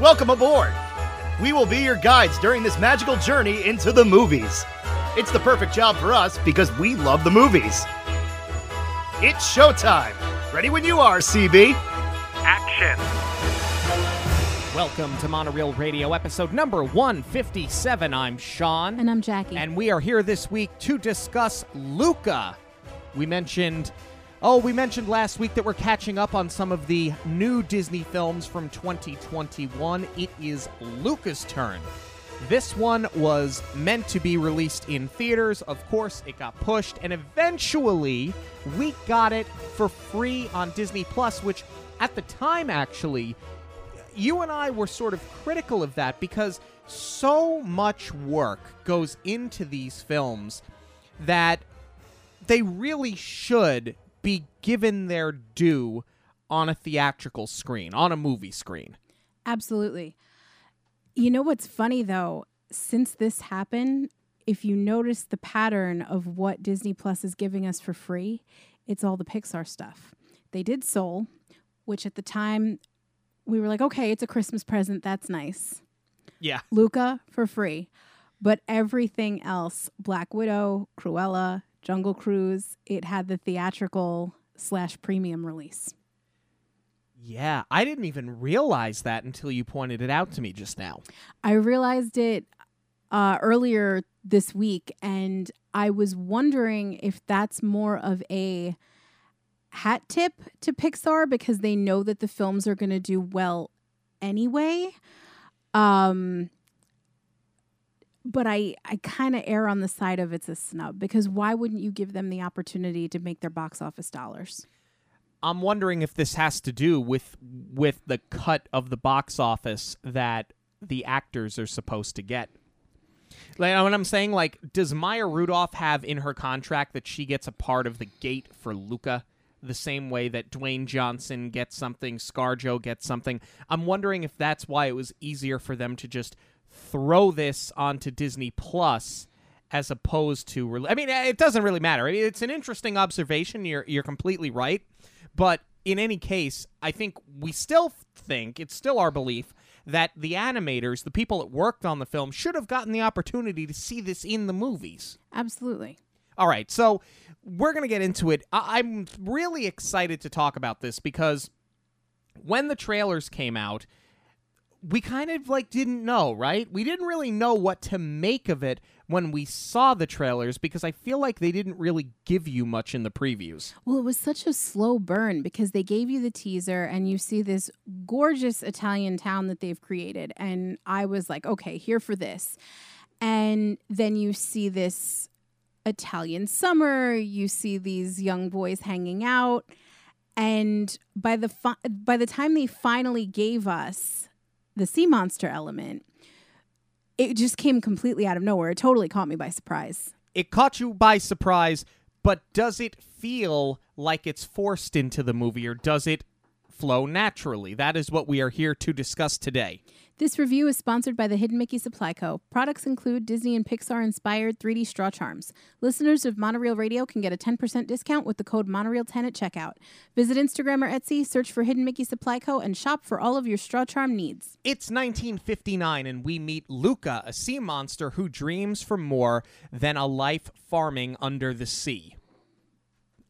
Welcome aboard! We will be your guides during this magical journey into the movies. It's the perfect job for us because we love the movies. It's showtime! Ready when you are, CB! Action! Welcome to Monorail Radio, episode number 157. I'm Sean. And I'm Jackie. And we are here this week to discuss Luca. We mentioned, oh, we mentioned last week that we're catching up on some of the new Disney films from 2021. It is Luca's turn. This one was meant to be released in theaters. Of course, it got pushed, and eventually we got it for free on Disney Plus, which at the time actually you and I were sort of critical of that because so much work goes into these films that they really should be given their due on a theatrical screen, on a movie screen. Absolutely. You know what's funny though? Since this happened, if you notice the pattern of what Disney Plus is giving us for free, it's all the Pixar stuff. They did Soul, which at the time we were like, okay, it's a Christmas present. That's nice. Yeah. Luca for free. But everything else, Black Widow, Cruella, Jungle Cruise, it had the theatrical slash premium release. Yeah, I didn't even realize that until you pointed it out to me just now. I realized it uh, earlier this week, and I was wondering if that's more of a hat tip to Pixar because they know that the films are going to do well anyway. Um, but I, I kind of err on the side of it's a snub because why wouldn't you give them the opportunity to make their box office dollars? I'm wondering if this has to do with with the cut of the box office that the actors are supposed to get. Like what I'm saying, like, does Maya Rudolph have in her contract that she gets a part of the gate for Luca? the same way that Dwayne Johnson gets something, ScarJo gets something. I'm wondering if that's why it was easier for them to just throw this onto Disney Plus as opposed to. Re- I mean, it doesn't really matter. It's an interesting observation. You're you're completely right, but in any case, I think we still think it's still our belief that the animators, the people that worked on the film, should have gotten the opportunity to see this in the movies. Absolutely. All right, so we're going to get into it. I- I'm really excited to talk about this because when the trailers came out, we kind of like didn't know, right? We didn't really know what to make of it when we saw the trailers because I feel like they didn't really give you much in the previews. Well, it was such a slow burn because they gave you the teaser and you see this gorgeous Italian town that they've created. And I was like, okay, here for this. And then you see this Italian summer, you see these young boys hanging out. And by the fi- by the time they finally gave us the sea monster element, it just came completely out of nowhere. It totally caught me by surprise. It caught you by surprise, but does it feel like it's forced into the movie or does it flow naturally? That is what we are here to discuss today. This review is sponsored by the Hidden Mickey Supply Co. Products include Disney and Pixar inspired 3D straw charms. Listeners of Monorail Radio can get a 10% discount with the code Monorail10 at checkout. Visit Instagram or Etsy, search for Hidden Mickey Supply Co. and shop for all of your straw charm needs. It's 1959 and we meet Luca, a sea monster who dreams for more than a life farming under the sea.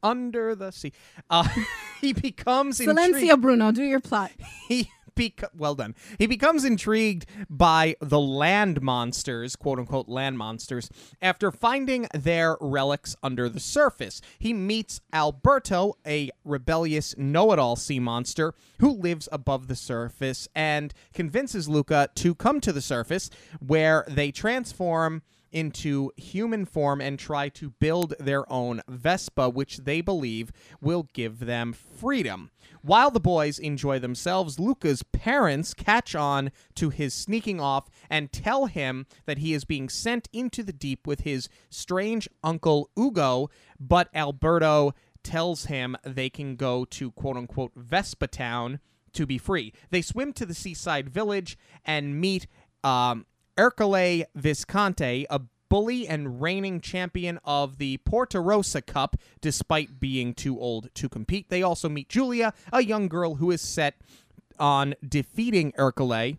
Under the sea. Uh, he becomes Silenzio, intrigued- Bruno, do your plot. he beco- well done. He becomes intrigued by the land monsters, quote unquote land monsters, after finding their relics under the surface. He meets Alberto, a rebellious know-it-all sea monster who lives above the surface and convinces Luca to come to the surface where they transform into human form and try to build their own Vespa, which they believe will give them freedom. While the boys enjoy themselves, Luca's parents catch on to his sneaking off and tell him that he is being sent into the deep with his strange uncle Ugo, but Alberto tells him they can go to quote unquote Vespa Town to be free. They swim to the seaside village and meet um, Ercole Visconti, a bully and reigning champion of the Porto Rosso Cup, despite being too old to compete. They also meet Giulia, a young girl who is set on defeating Ercole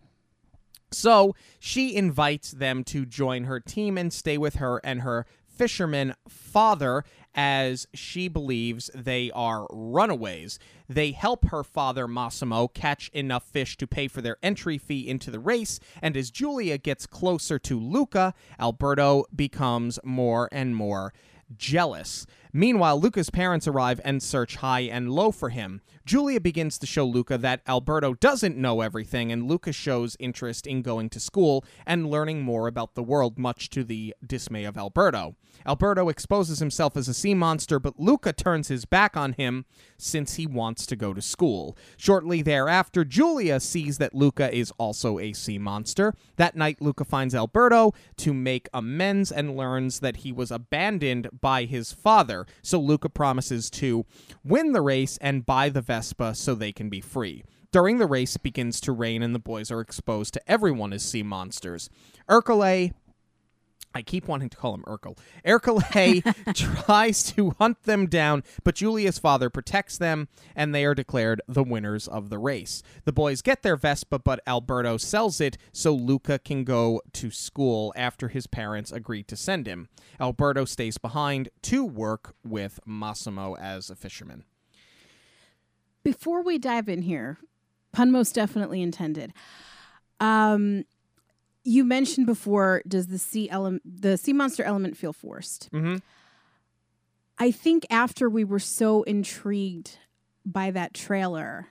So she invites them to join her team and stay with her and her fisherman father as she believes they are runaways. They help her father, Massimo, catch enough fish to pay for their entry fee into the race, and as Giulia gets closer to Luca, Alberto becomes more and more jealous. Meanwhile, Luca's parents arrive and search high and low for him. Giulia begins to show Luca that Alberto doesn't know everything, and Luca shows interest in going to school and learning more about the world, much to the dismay of Alberto. Alberto exposes himself as a sea monster, but Luca turns his back on him since he wants to go to school. Shortly thereafter, Giulia sees that Luca is also a sea monster. That night, Luca finds Alberto to make amends and learns that he was abandoned by his father. So Luca promises to win the race and buy the Vespa so they can be free. During the race, begins to rain and the boys are exposed to everyone as sea monsters. Ercole I keep wanting to call him Urkel. Ercole tries to hunt them down, but Giulia's father protects them, and they are declared the winners of the race. The boys get their Vespa, but Alberto sells it so Luca can go to school after his parents agree to send him. Alberto stays behind to work with Massimo as a fisherman. Before we dive in here, pun most definitely intended. Um, you mentioned before, does the sea element, the sea monster element, feel forced? Mm-hmm. I think after we were so intrigued by that trailer,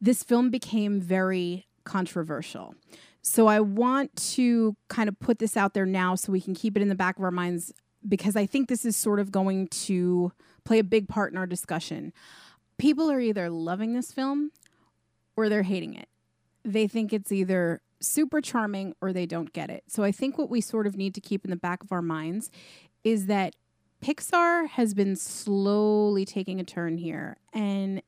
this film became very controversial. So I want to kind of put this out there now so we can keep it in the back of our minds because I think this is sort of going to play a big part in our discussion. People are either loving this film or they're hating it. They think it's either super charming or they don't get it. So I think what we sort of need to keep in the back of our minds is that Pixar has been slowly taking a turn here and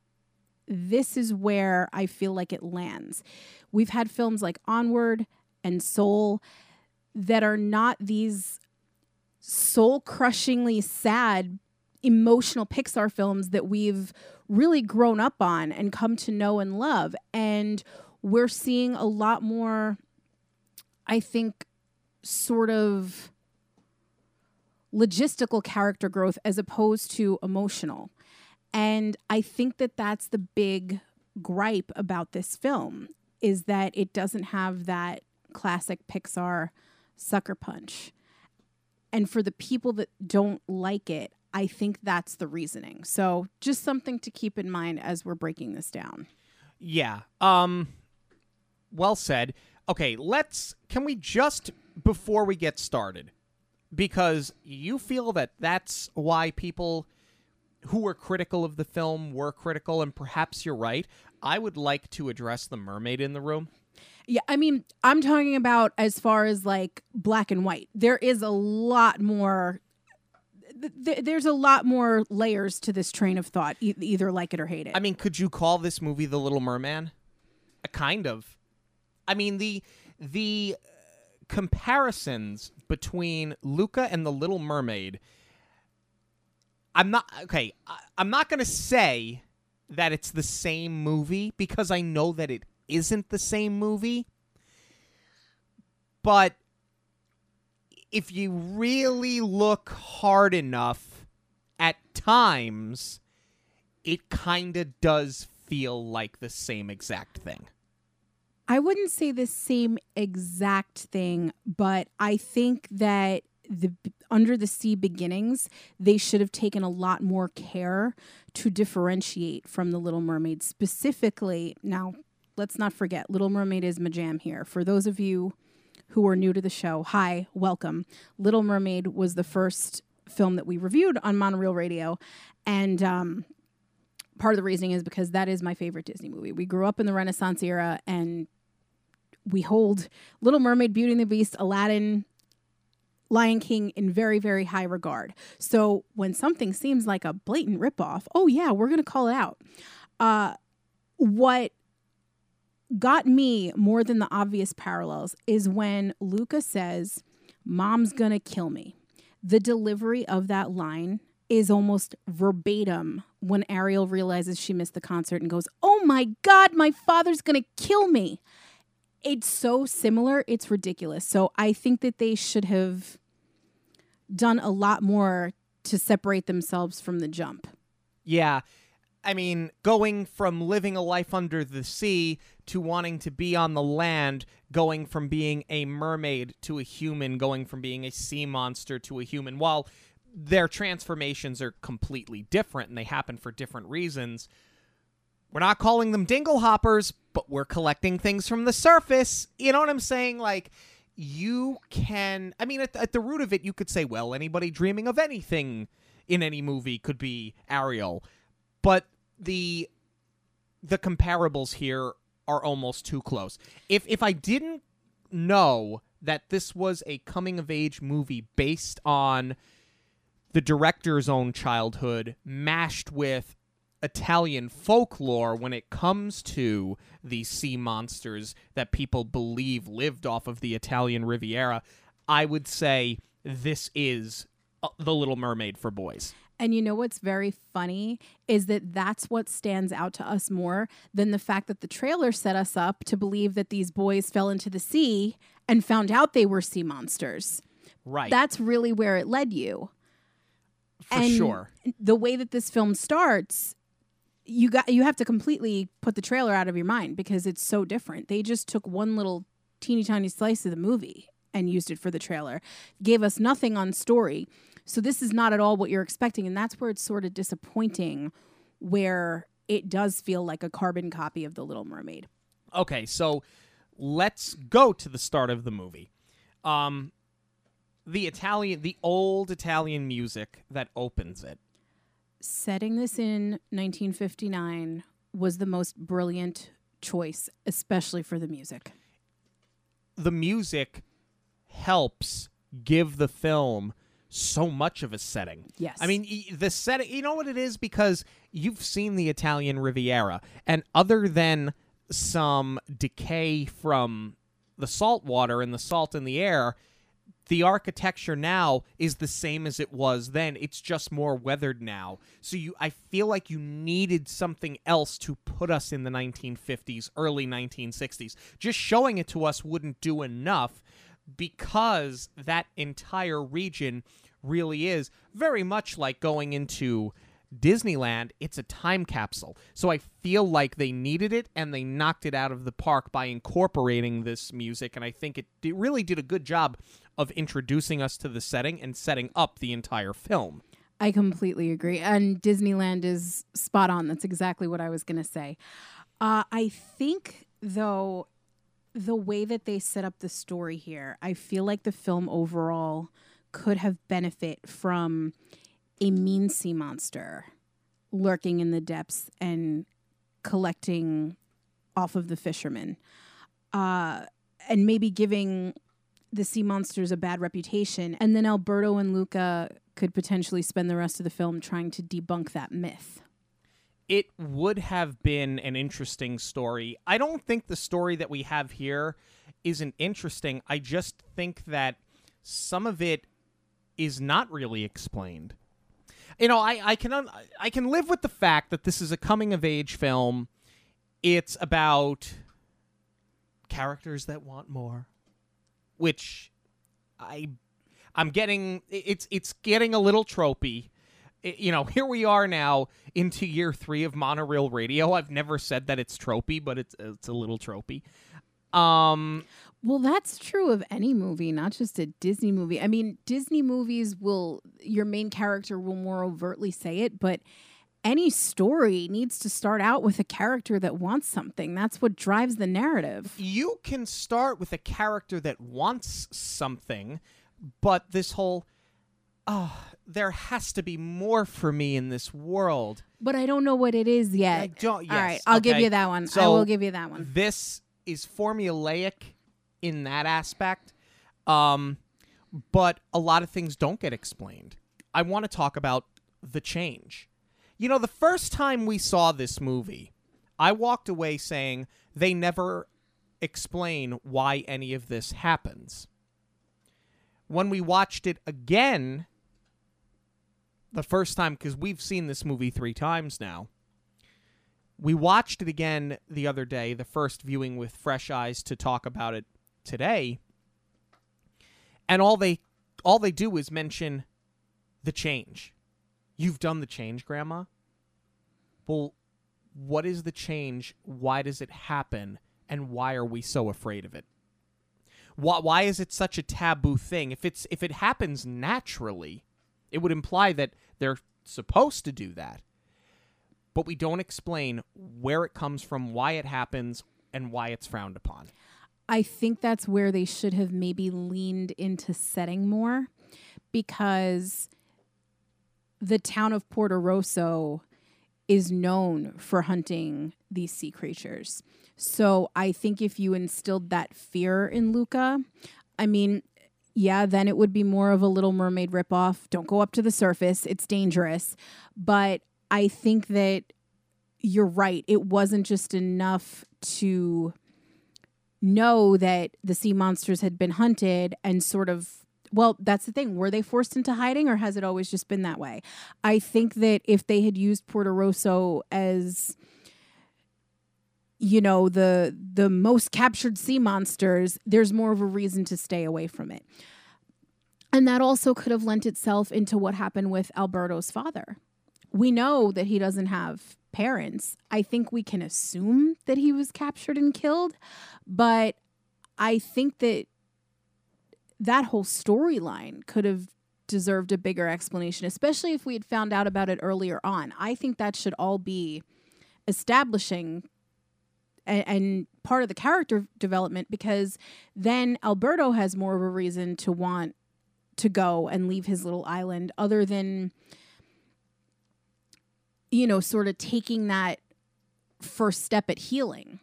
this is where I feel like it lands. We've had films like Onward and Soul that are not these soul crushingly sad emotional Pixar films that we've really grown up on and come to know and love. And we're seeing a lot more, I think, sort of logistical character growth as opposed to emotional. And I think that that's the big gripe about this film is that it doesn't have that classic Pixar sucker punch. And for the people that don't like it, I think that's the reasoning. So, just something to keep in mind as we're breaking this down. Yeah. Um well said. Okay, let's can we just before we get started because you feel that that's why people who were critical of the film were critical and perhaps you're right. I would like to address the mermaid in the room. Yeah, I mean, I'm talking about as far as like black and white. There is a lot more th- there's a lot more layers to this train of thought, e- either like it or hate it. I mean, could you call this movie The Little Merman? A kind of. I mean the the comparisons between Luca and the Little Mermaid. I'm not okay. I, I'm not to say that it's the same movie because I know that it isn't the same movie. But if you really look hard enough at times, it kind of does feel like the same exact thing. I wouldn't say the same exact thing, but I think that the under the sea beginnings they should have taken a lot more care to differentiate from the little mermaid. Specifically now let's not forget little mermaid is my jam here. For those of you who are new to the show hi welcome. Little mermaid was the first film that we reviewed on monorail radio and um, part of the reasoning is because that is my favorite disney movie. We grew up in the renaissance era and we hold Little Mermaid, Beauty and the Beast, Aladdin, Lion King in very, very high regard. So when something seems like a blatant ripoff, oh yeah, we're gonna call it out. Uh, what got me more than the obvious parallels is when Luca says, Mom's gonna kill me. The delivery of that line is almost verbatim when Ariel realizes she missed the concert and goes, Oh my God, my father's gonna kill me it's so similar, it's ridiculous. So I think that they should have done a lot more to separate themselves from the jump. Yeah. I mean, going from living a life under the sea to wanting to be on the land, going from being a mermaid to a human, going from being a sea monster to a human, while their transformations are completely different and they happen for different reasons. We're not calling them dingle hoppers, but we're collecting things from the surface. You know what I'm saying? Like, you can. I mean, at, at the root of it, you could say, well, anybody dreaming of anything in any movie could be Ariel. But the the comparables here are almost too close. If if I didn't know that this was a coming of age movie based on the director's own childhood mashed with Italian folklore when it comes to these sea monsters that people believe lived off of the Italian Riviera, I would say this is uh, The Little Mermaid for boys. And you know what's very funny is that that's what stands out to us more than the fact that the trailer set us up to believe that these boys fell into the sea and found out they were sea monsters. Right. That's really where it led you. for and sure. The way that this film starts, you got you have to completely put the trailer out of your mind because it's so different. They just took one little teeny tiny slice of the movie and used it for the trailer. Gave us nothing on story. So this is not at all what you're expecting and that's where it's sort of disappointing where it does feel like a carbon copy of The Little Mermaid. Okay, so let's go to the start of the movie. Um the Italian the old Italian music that opens it. Setting this in 1959 was the most brilliant choice, especially for the music. The music helps give the film so much of a setting. Yes. I mean, the setting, you know what it is? Because you've seen the Italian Riviera, and other than some decay from the salt water and the salt in the air, the architecture now is the same as it was then. It's just more weathered now. So you I feel like you needed something else to put us in the 1950s, early 1960s. Just showing it to us wouldn't do enough because that entire region really is very much like going into Disneyland, it's a time capsule. So I feel like they needed it and they knocked it out of the park by incorporating this music. And I think it, it really did a good job of introducing us to the setting and setting up the entire film. I completely agree. And Disneyland is spot on. That's exactly what I was going to say. Uh, I think, though, the way that they set up the story here, I feel like the film overall could have benefit from a mean sea monster lurking in the depths and collecting off of the fishermen. Uh, and maybe giving the sea monsters a bad reputation. And then Alberto and Luca could potentially spend the rest of the film trying to debunk that myth. It would have been an interesting story. I don't think the story that we have here isn't interesting. I just think that some of it is not really explained. You know, I, I can un- I can live with the fact that this is a coming of age film. It's about characters that want more, which I I'm getting it's it's getting a little tropey. I- you know, here we are now into year three of monorail radio. I've never said that it's tropey, but it's it's a little tropey. Um, Well, that's true of any movie, not just a Disney movie. I mean, Disney movies will, your main character will more overtly say it, but any story needs to start out with a character that wants something. That's what drives the narrative. you can start with a character that wants something, but this whole oh, there has to be more for me in this world. But I don't know what it is yet. I don't- All right, I'll give you that one. I So- will give you that one. This is formulaic in that aspect. Um, but a lot of things don't get explained. I want to talk about the change. You know, the first time we saw this movie, I walked away saying they never explain why any of this happens. When we watched it again, the first time, because we've seen this movie three times now, We watched it again the other day, the first viewing with fresh eyes to talk about it today. And all they all they do is mention the change. You've done the change, grandma? Well, what is the change? Why does it happen? And why are we so afraid of it? Why, why is it such a taboo thing? If it's if it happens naturally, it would imply that they're supposed to do that. But we don't explain where it comes from, why it happens, and why it's frowned upon. I think that's where they should have maybe leaned into setting more because the town of Porto Rosso is known for hunting these sea creatures. So I think if you instilled that fear in Luca, I mean, yeah, then it would be more of a Little Mermaid ripoff. Don't go up to the surface, it's dangerous. But I think that you're right. It wasn't just enough to know that the sea monsters had been hunted and sort of well, that's the thing. Were they forced into hiding or has it always just been that way? I think that if they had used Porto Rosso as you know the the most captured sea monsters there's more of a reason to stay away from it and that also could have lent itself into what happened with alberto's father we know that he doesn't have parents i think we can assume that he was captured and killed but i think that that whole storyline could have deserved a bigger explanation especially if we had found out about it earlier on. I think that should all be establishing and, and part of the character development because then Alberto has more of a reason to want to go and leave his little island other than you know sort of taking that first step at healing.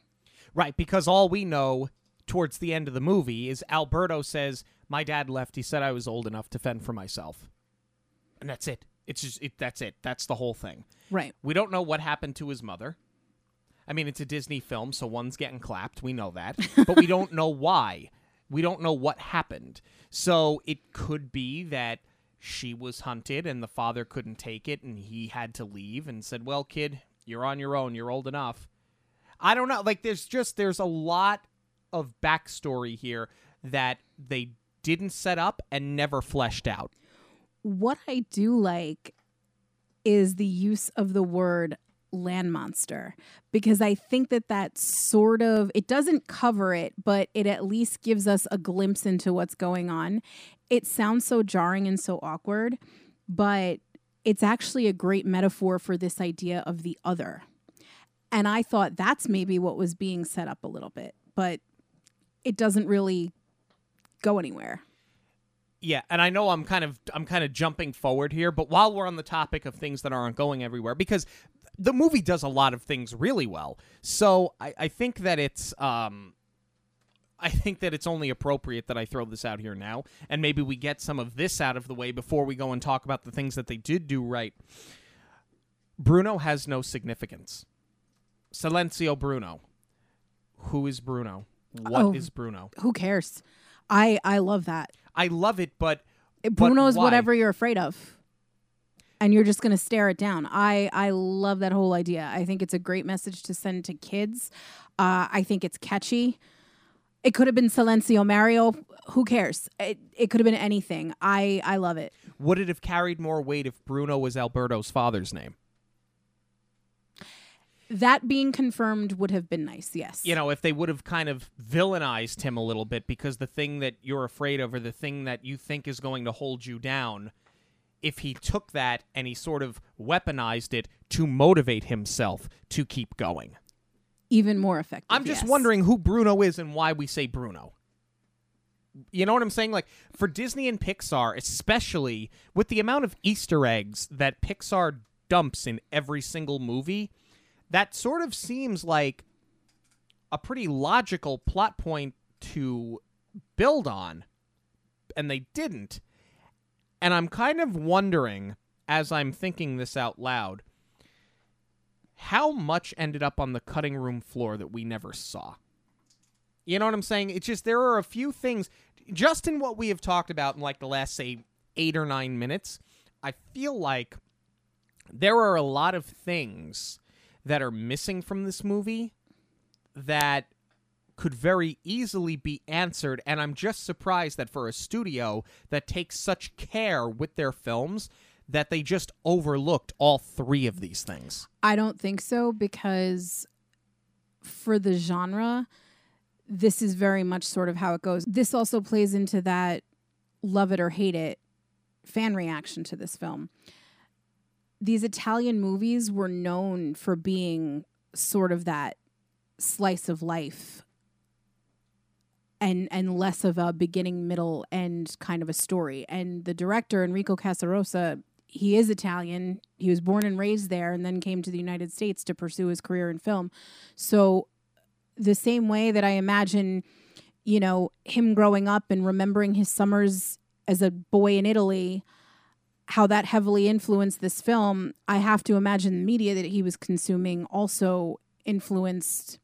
Right, because all we know towards the end of the movie is Alberto says, "My dad left. He said I was old enough to fend for myself." And that's it. It's just it, that's it. That's the whole thing. right We don't know what happened to his mother. I mean, it's a Disney film, so one's getting clapped. We know that. But we don't know why. We don't know what happened. So it could be that she was hunted and the father couldn't take it and he had to leave and said, Well, kid, you're on your own. You're old enough. I don't know. Like, there's just, there's a lot of backstory here that they didn't set up and never fleshed out. what I do like is the use of the word land monster because I think that that sort of it doesn't cover it but it at least gives us a glimpse into what's going on. It sounds so jarring and so awkward, but it's actually a great metaphor for this idea of the other. And I thought that's maybe what was being set up a little bit, but it doesn't really go anywhere. Yeah, and I know I'm kind of I'm kind of jumping forward here, but while we're on the topic of things that aren't going everywhere, because the movie does a lot of things really well, so I, I think that it's um, I think that it's only appropriate that I throw this out here now, and maybe we get some of this out of the way before we go and talk about the things that they did do right. Bruno has no significance. Silenzio Bruno. Who is Bruno? What is Oh. Bruno? Who cares? I I love that. I love it, but Bruno is why? whatever you're afraid of. And you're just going to stare it down. I I love that whole idea. I think it's a great message to send to kids. Uh, I think it's catchy. It could have been Silenzio Mario. Who cares? It, it could have been anything. I I love it. Would it have carried more weight if Bruno was Alberto's father's name? That being confirmed would have been nice. Yes. You know, if they would have kind of villainized him a little bit because the thing that you're afraid of or the thing that you think is going to hold you down, if he took that and he sort of weaponized it to motivate himself to keep going. even more effective. I'm just yes. wondering who Bruno is and why we say Bruno. You know what I'm saying? Like for Disney and Pixar, especially with the amount of Easter eggs that Pixar dumps in every single movie, that sort of seems like a pretty logical plot point to build on. And they didn't. And I'm kind of wondering, as I'm thinking this out loud, how much ended up on the cutting room floor that we never saw. You know what I'm saying? It's just there are a few things just in what we have talked about in like the last say 8 or 9 minutes. I feel like there are a lot of things that are missing from this movie that could very easily be answered and I'm just surprised that for a studio that takes such care with their films that they just overlooked all three of these things. I don't think so because for the genre, this is very much sort of how it goes. This also plays into that love it or hate it fan reaction to this film. These Italian movies were known for being sort of that slice of life and and less of a beginning middle end kind of a story. And the director Enrico Casarosa he is Italian. He was born and raised there and then came to the United States to pursue his career in film. So the same way that I imagine you know him growing up and remembering his summers as a boy in Italy how that heavily influenced this film I have to imagine the media that he was consuming also influenced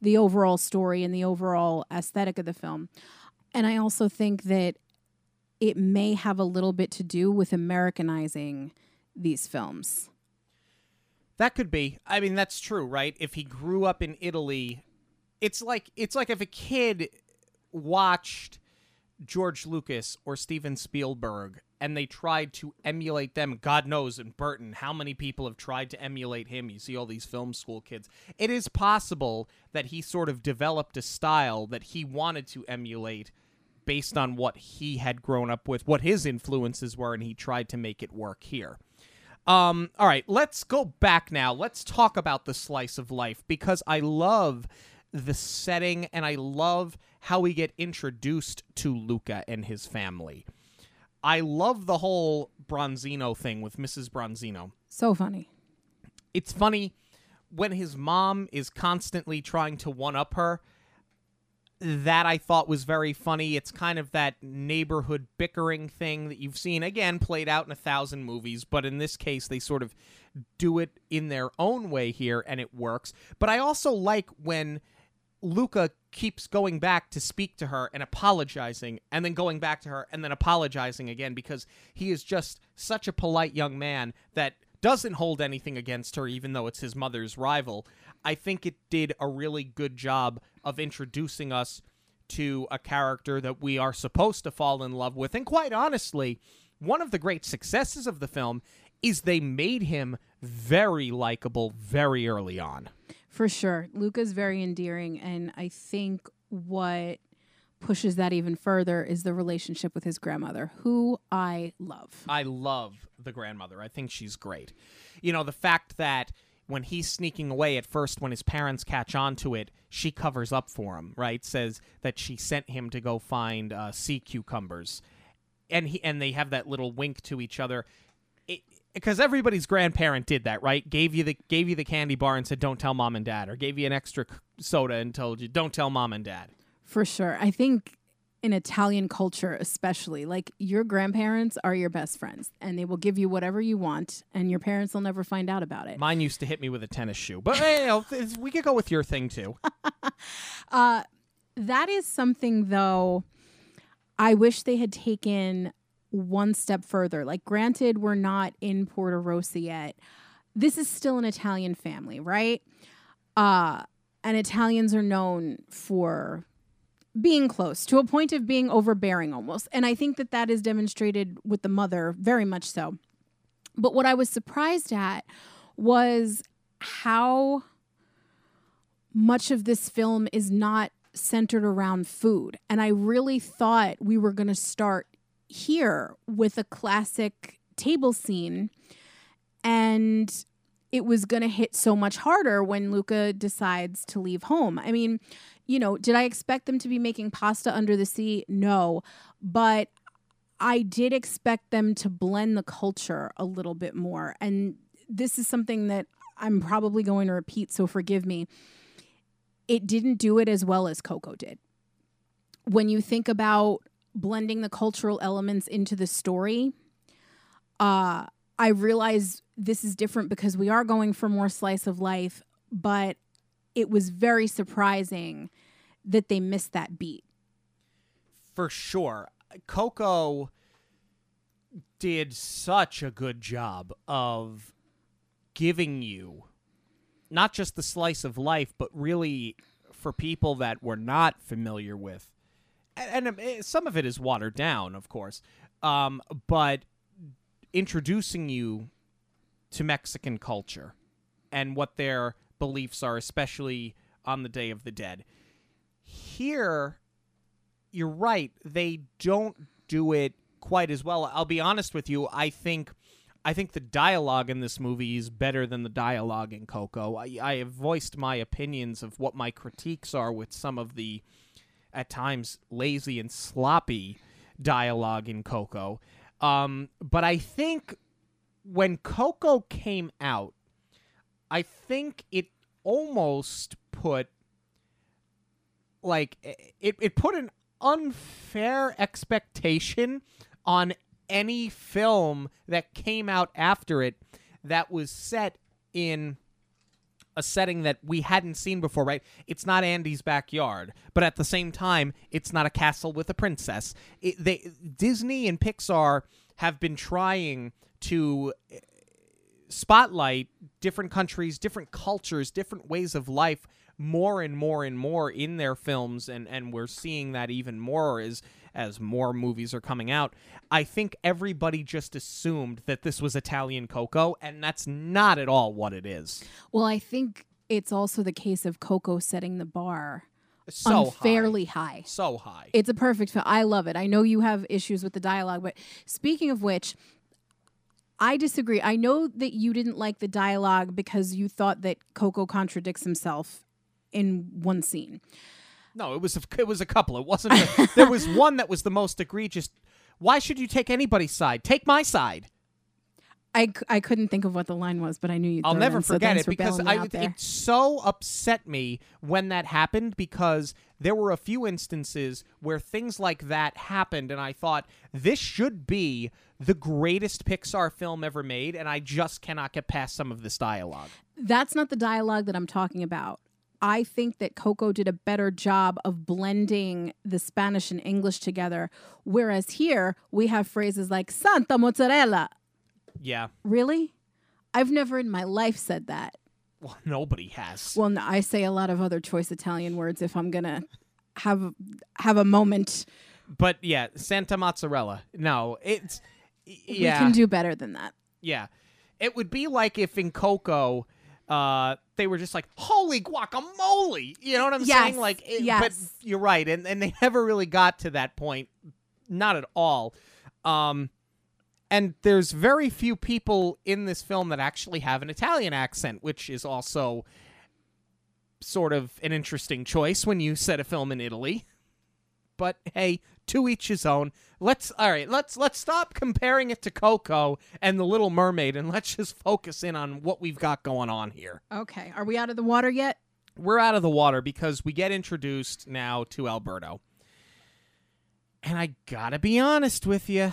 the overall story and the overall aesthetic of the film. And I also think that it may have a little bit to do with Americanizing these films. That could be. I mean, that's true, right? If he grew up in Italy, it's like it's like if a kid watched George Lucas or Steven Spielberg and they tried to emulate them. God knows Tim Burton how many people have tried to emulate him. You see all these film school kids. It is possible that he sort of developed a style that he wanted to emulate based on what he had grown up with, what his influences were, and he tried to make it work here. Um, all right, let's go back now. Let's talk about the slice of life because I love the setting and I love how we get introduced to Luca and his family. I love the whole Bronzino thing with Mrs. Bronzino. So funny. It's funny when his mom is constantly trying to one up her. That I thought was very funny. It's kind of that neighborhood bickering thing that you've seen again played out in a thousand movies, but in this case, they sort of do it in their own way here and it works. But I also like when Luca keeps going back to speak to her and apologizing and then going back to her and then apologizing again because he is just such a polite young man that doesn't hold anything against her even though it's his mother's rival. I think it did a really good job of introducing us to a character that we are supposed to fall in love with and quite honestly, one of the great successes of the film is they made him very likable very early on. For sure. Luca's very endearing. And I think what pushes that even further is the relationship with his grandmother, who I love. I love the grandmother. I think she's great. You know, the fact that when he's sneaking away at first, when his parents catch on to it, she covers up for him, right? Says that she sent him to go find uh, sea cucumbers. And he and they have that little wink to each other. Because everybody's grandparent did that, right? Gave you the gave you the candy bar and said, "Don't tell mom and dad," or gave you an extra soda and told you, "Don't tell mom and dad." For sure, I think in Italian culture, especially, like your grandparents are your best friends, and they will give you whatever you want, and your parents will never find out about it. Mine used to hit me with a tennis shoe, but you know, we could go with your thing too. uh, that is something, though. I wish they had taken one step further. Like, granted, we're not in Porto Rosso yet. This is still an Italian family, right? Uh, and Italians are known for being close to a point of being overbearing almost. And I think that that is demonstrated with the mother very much so. But what I was surprised at was how much of this film is not centered around food. And I really thought we were going to start here with a classic table scene and it was going to hit so much harder when Luca decides to leave home. I mean, you know, did I expect them to be making pasta under the sea? No, but I did expect them to blend the culture a little bit more. And this is something that I'm probably going to repeat, so forgive me. It didn't do it as well as Coco did. When you think about blending the cultural elements into the story, uh, I realize this is different because we are going for more slice of life, but it was very surprising that they missed that beat. For sure. Coco did such a good job of giving you not just the slice of life, but really for people that we're not familiar with. And, and um, eh, some of it is watered down, of course, um, but introducing you to Mexican culture and what their beliefs are, especially on the Day of the Dead. Here, you're right. They don't do it quite as well. I'll be honest with you. I think, I think the dialogue in this movie is better than the dialogue in Coco. I, I have voiced my opinions of what my critiques are with some of the, at times, lazy and sloppy dialogue in Coco. Um, but I think when Coco came out, I think it almost put like it, it put an unfair expectation on any film that came out after it that was set in a setting that we hadn't seen before, right? It's not Andy's backyard, but at the same time, it's not a castle with a princess. It, they Disney and Pixar have been trying to eh, spotlight different countries, different cultures, different ways of life more and more and more in their films and and we're seeing that even more as as more movies are coming out. I think everybody just assumed that this was Italian Coco and that's not at all what it is. Well, I think it's also the case of Coco setting the bar So unfairly high. high. So high. It's a perfect film. I love it. I know you have issues with the dialogue, but speaking of which, I disagree. I know that you didn't like the dialogue because you thought that Coco contradicts himself in one scene. No, it was a, it was a couple. It wasn't. A, there was one that was the most egregious. Why should you take anybody's side? Take my side. I, I couldn't think of what the line was, but I knew you'd. I'll never in, forget thanks it for because I it, so upset me when that happened because there were a few instances where things like that happened and I thought this should be the greatest Pixar film ever made and I just cannot get past some of this dialogue. That's not the dialogue that I'm talking about. I think that Coco did a better job of blending the Spanish and English together, whereas here we have phrases like Santa mozzarella. Yeah. Really? I've never in my life said that. Well, nobody has. Well, no, I say a lot of other choice Italian words if I'm gonna have have a moment. but yeah, Santa Mozzarella. No, it's yeah. We can do better than that. Yeah. It would be like if in Coco, uh, they were just like, holy guacamole. You know what I'm Yes, saying? Like, it- yes. but you're right. And, and they never really got to that point. Not at all. Um, and there's very few people in this film that actually have an Italian accent, which is also sort of an interesting choice when you set a film in Italy. But hey, to each his own. Let's all right. Let's let's stop comparing it to Coco and the Little Mermaid, and let's just focus in on what we've got going on here. Okay, are we out of the water yet? We're out of the water because we get introduced now to Alberto, and I gotta be honest with you.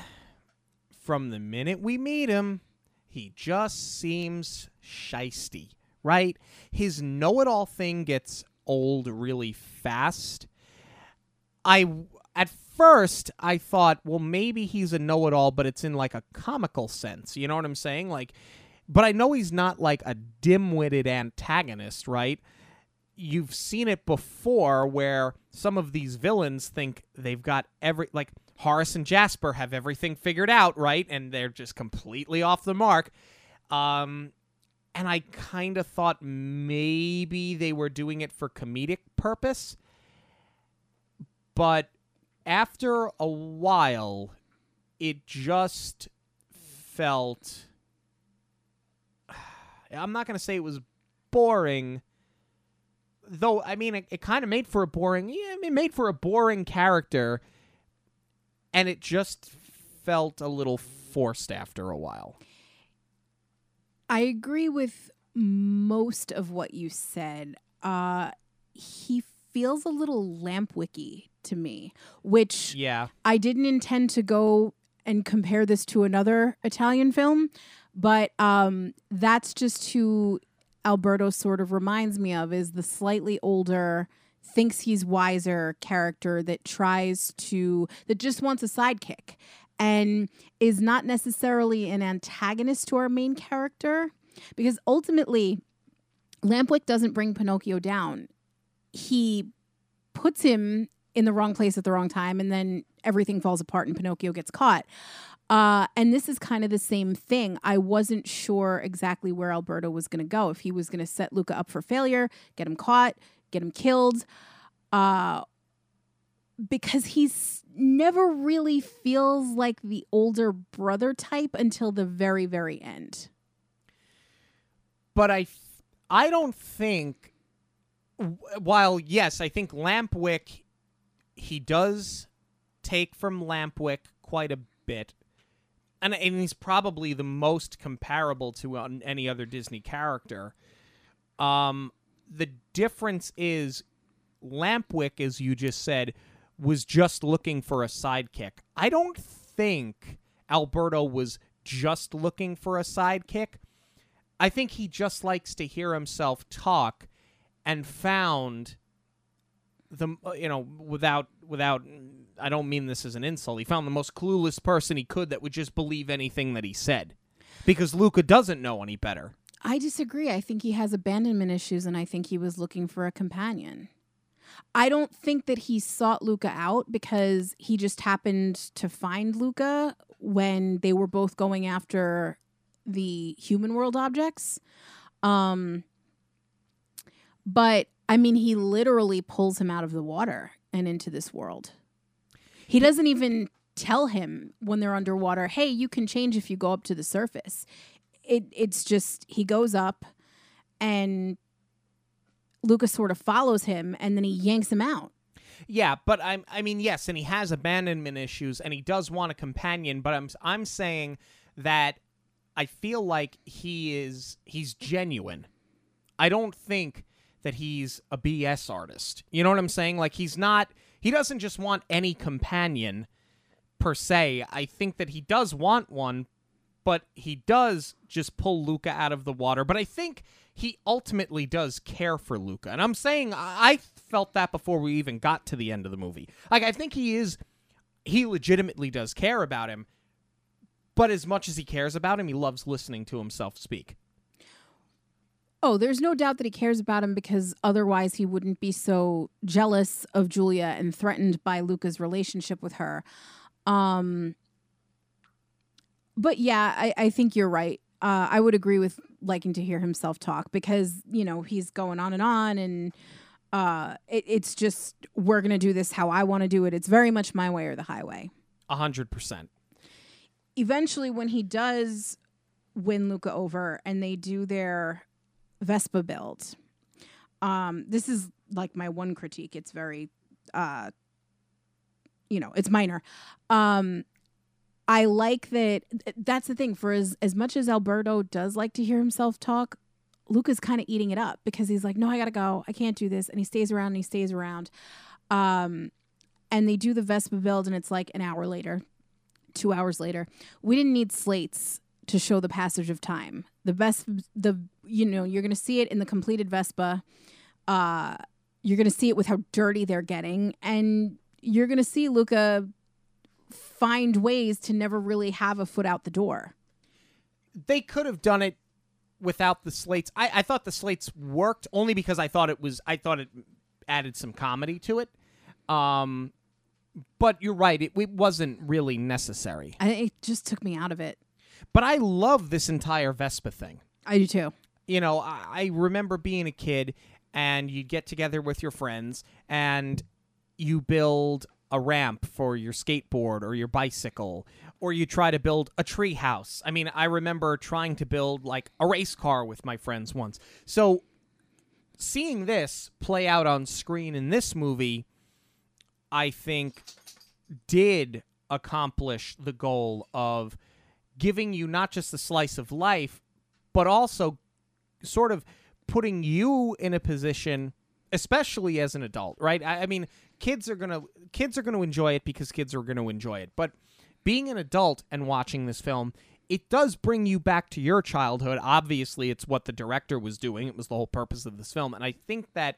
From the minute we meet him, he just seems shisty, right? His know-it-all thing gets old really fast. I at first I thought, well, maybe he's a know-it-all, but it's in like a comical sense. You know what I'm saying? Like, but I know he's not like a dim-witted antagonist, right? You've seen it before where some of these villains think they've got every like Horace and Jasper have everything figured out, right? And they're just completely off the mark. Um and I kind of thought maybe they were doing it for comedic purpose but after a while it just felt i'm not going to say it was boring though i mean it, it kind of made for a boring yeah it made for a boring character and it just felt a little forced after a while I agree with most of what you said. Uh, he feels a little lampwicky to me, which yeah I didn't intend to go and compare this to another Italian film, but um, that's just who Alberto sort of reminds me of is the slightly older, thinks he's wiser character that tries to that just wants a sidekick and is not necessarily an antagonist to our main character because ultimately Lampwick doesn't bring Pinocchio down. He puts him in the wrong place at the wrong time, and then everything falls apart and Pinocchio gets caught. Uh, and this is kind of the same thing. I wasn't sure exactly where Alberto was going to go. If he was going to set Luca up for failure, get him caught, get him killed, uh, because he's never really feels like the older brother type until the very, very end. But I, I don't think. While yes, I think Lampwick, he does take from Lampwick quite a bit, and and he's probably the most comparable to uh, any other Disney character. Um, the difference is Lampwick, as you just said, was just looking for a sidekick. I don't think Alberto was just looking for a sidekick. I think he just likes to hear himself talk and found the you know without without I don't mean this as an insult. He found the most clueless person he could that would just believe anything that he said. Because Luca doesn't know any better. I disagree. I think he has abandonment issues, and I think he was looking for a companion. I don't think that he sought Luca out because he just happened to find Luca when they were both going after the human world objects. Um, but I mean, he literally pulls him out of the water and into this world. He doesn't even tell him when they're underwater, "Hey, you can change if you go up to the surface." It it's just he goes up and Lucas sort of follows him and then he yanks him out. Yeah, but I'm I mean yes, and he has abandonment issues and he does want a companion, but I'm I'm saying that I feel like he is he's genuine. I don't think that he's a BS artist. You know what I'm saying? Like he's not he doesn't just want any companion per se. I think that he does want one, but he does just pull Luca out of the water. But I think he ultimately does care for Luca. And I'm saying I felt that before we even got to the end of the movie. Like I think he is he legitimately does care about him. But as much as he cares about him, he loves listening to himself speak. Oh, there's no doubt that he cares about him because otherwise he wouldn't be so jealous of Giulia and threatened by Luca's relationship with her. Um, but yeah, I, I think you're right. Uh, I would agree with liking to hear himself talk because, you know, he's going on and on and uh, it, it's just, we're going to do this how I want to do it. It's very much my way or the highway. A hundred percent. eventually when he does win Luca over and they do their Vespa build. Um, this is like my one critique. It's very uh you know, it's minor. Um I like that that's the thing for as as much as Alberto does like to hear himself talk, Luca's kind of eating it up because he's like, "No, I got to go. I can't do this." And he stays around and he stays around. Um and they do the Vespa build and it's like an hour later, two hours later. We didn't need slates to show the passage of time. The best, the you know, you're gonna see it in the completed Vespa. Uh, you're gonna see it with how dirty they're getting, and you're gonna see Luca find ways to never really have a foot out the door. They could have done it without the slates. I, I thought the slates worked only because I thought it was I thought it added some comedy to it. Um, but you're right, it, it wasn't really necessary. I, it just took me out of it. But I love this entire Vespa thing. I do too. you know, I, I remember being a kid and you'd get together with your friends and you build a ramp for your skateboard or your bicycle or you try to build a tree house. I mean, I remember trying to build like a race car with my friends once. So seeing this play out on screen in this movie, I think did accomplish the goal of giving you not just a slice of life, but also sort of putting you in a position, especially as an adult, right? I, I mean, kids are gonna kids are gonna enjoy it because kids are gonna enjoy it. But being an adult and watching this film, it does bring you back to your childhood. Obviously, it's what the director was doing. It was the whole purpose of this film, and I think that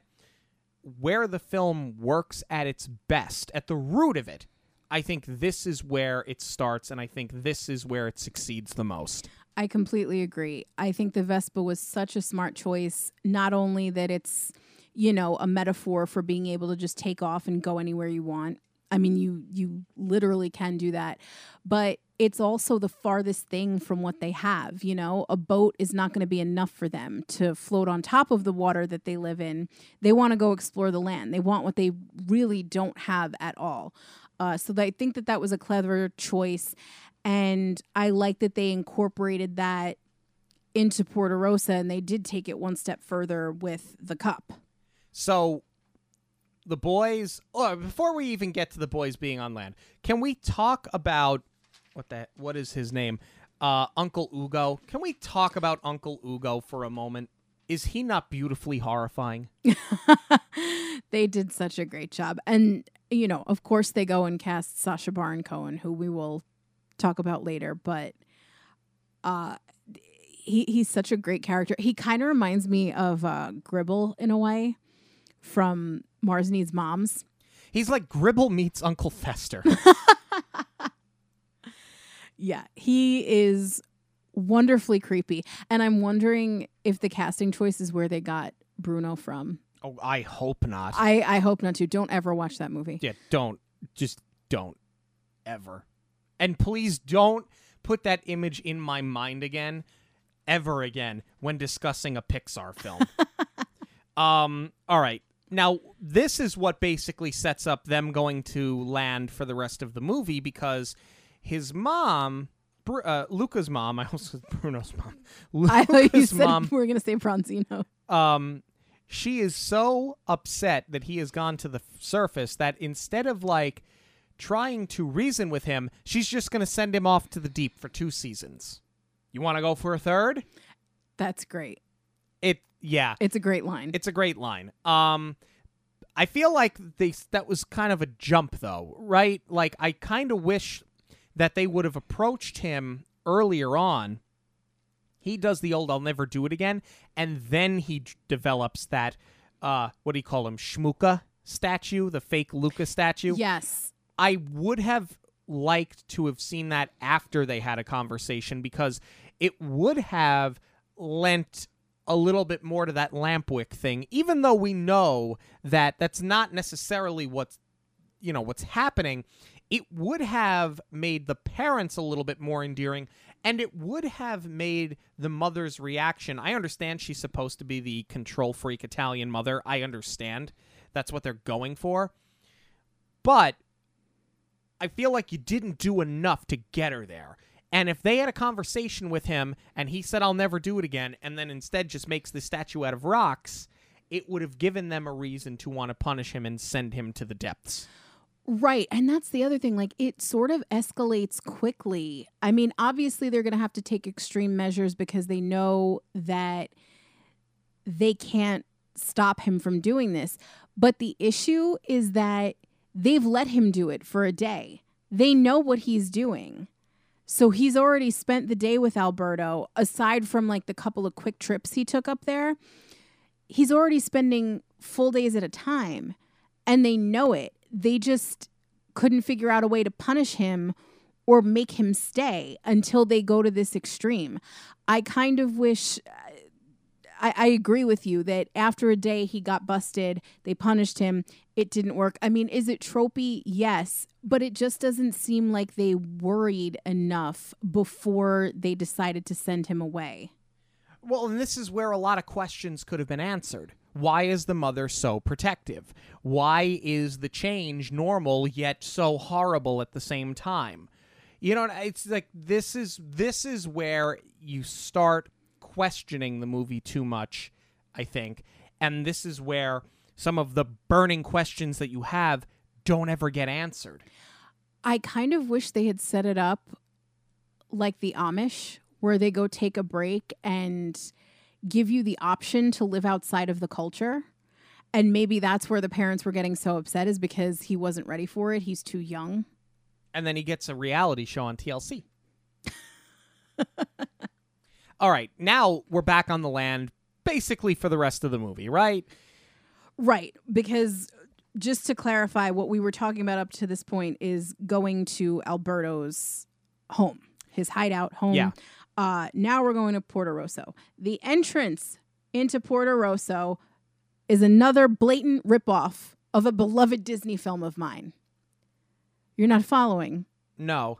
where the film works at its best, at the root of it, I think this is where it starts, and I think this is where it succeeds the most. I completely agree. I think the Vespa was such a smart choice. Not only that it's, you know, a metaphor for being able to just take off and go anywhere you want. I mean, you you literally can do that, but it's also the farthest thing from what they have. You know, a boat is not going to be enough for them to float on top of the water that they live in. They want to go explore the land. They want what they really don't have at all. Uh, so I think that that was a clever choice, and I like that they incorporated that into Porto Rosso, and they did take it one step further with the cup. So the boys oh, before we even get to the boys being on land, can we talk about what that what is his name? Uh Uncle Ugo. Can we talk about Uncle Ugo for a moment? Is he not beautifully horrifying? they did such a great job. And, you know, of course, they go and cast Sacha Baron Cohen, who we will talk about later, but uh, he, he's such a great character. He kind of reminds me of uh, Gribble in a way from Mars Needs Moms. He's like Gribble meets Uncle Fester. yeah, he is wonderfully creepy. And I'm wondering if the casting choice is where they got Bruno from. Oh, I hope not. I, I hope not to. Don't ever watch that movie. yeah, don't. Just don't. Ever. And please don't put that image in my mind again, ever again, when discussing a Pixar film. um, all right. Now, this is what basically sets up them going to land for the rest of the movie because his mom, uh, Luca's mom, I also said Bruno's mom. I thought you said mom we going to say Bronzino. um she is so upset that he has gone to the surface that instead of like trying to reason with him she's just going to send him off to the deep for two seasons. You want to go for a third? That's great. it yeah. It's a great line. it's a great line. Um i feel like they that was kind of a jump though right? Like i kind of wish that they would have approached him earlier on he does the old i'll never do it again and then he d- develops that uh what do you call him shmuka statue the fake luca statue yes. I would have liked to have seen that after they had a conversation because it would have lent a little bit more to that Lampwick thing, even though we know that that's not necessarily what's you know what's happening. It would have made the parents a little bit more endearing, and it would have made the mother's reaction. I understand she's supposed to be the control freak Italian mother. I understand that's what they're going for, but I feel like you didn't do enough to get her there. And if they had a conversation with him and he said, I'll never do it again, and then instead just makes the statue out of rocks, it would have given them a reason to want to punish him and send him to the depths. Right. And that's the other thing. Like, it sort of escalates quickly. I mean, obviously, they're going to have to take extreme measures because they know that they can't stop him from doing this. But the issue is that they've let him do it for a day, they know what he's doing. So he's already spent the day with Alberto, aside from like the couple of quick trips he took up there. He's already spending full days at a time, and they know it. They just couldn't figure out a way to punish him or make him stay until they go to this extreme. I kind of wish. I, I agree with you that after a day he got busted, they punished him. It didn't work. I mean, is it tropey? Yes, but it just doesn't seem like they worried enough before they decided to send him away. Well, and this is where a lot of questions could have been answered. Why is the mother so protective? Why is the change normal yet so horrible at the same time? You know, it's like this is this is where you start questioning the movie too much, I think. And this is where some of the burning questions that you have don't ever get answered. I kind of wish they had set it up like the Amish, where they go take a break and give you the option to live outside of the culture. And maybe that's where the parents were getting so upset is because he wasn't ready for it. He's too young. and then he gets a reality show on TLC. All right, now we're back on the land basically for the rest of the movie, right? Right. Because just to clarify, what we were talking about up to this point is going to Alberto's home, his hideout home. Yeah. Uh, now we're going to Porto Rosso. The entrance into Porto Rosso is another blatant ripoff of a beloved Disney film of mine. You're not following. No.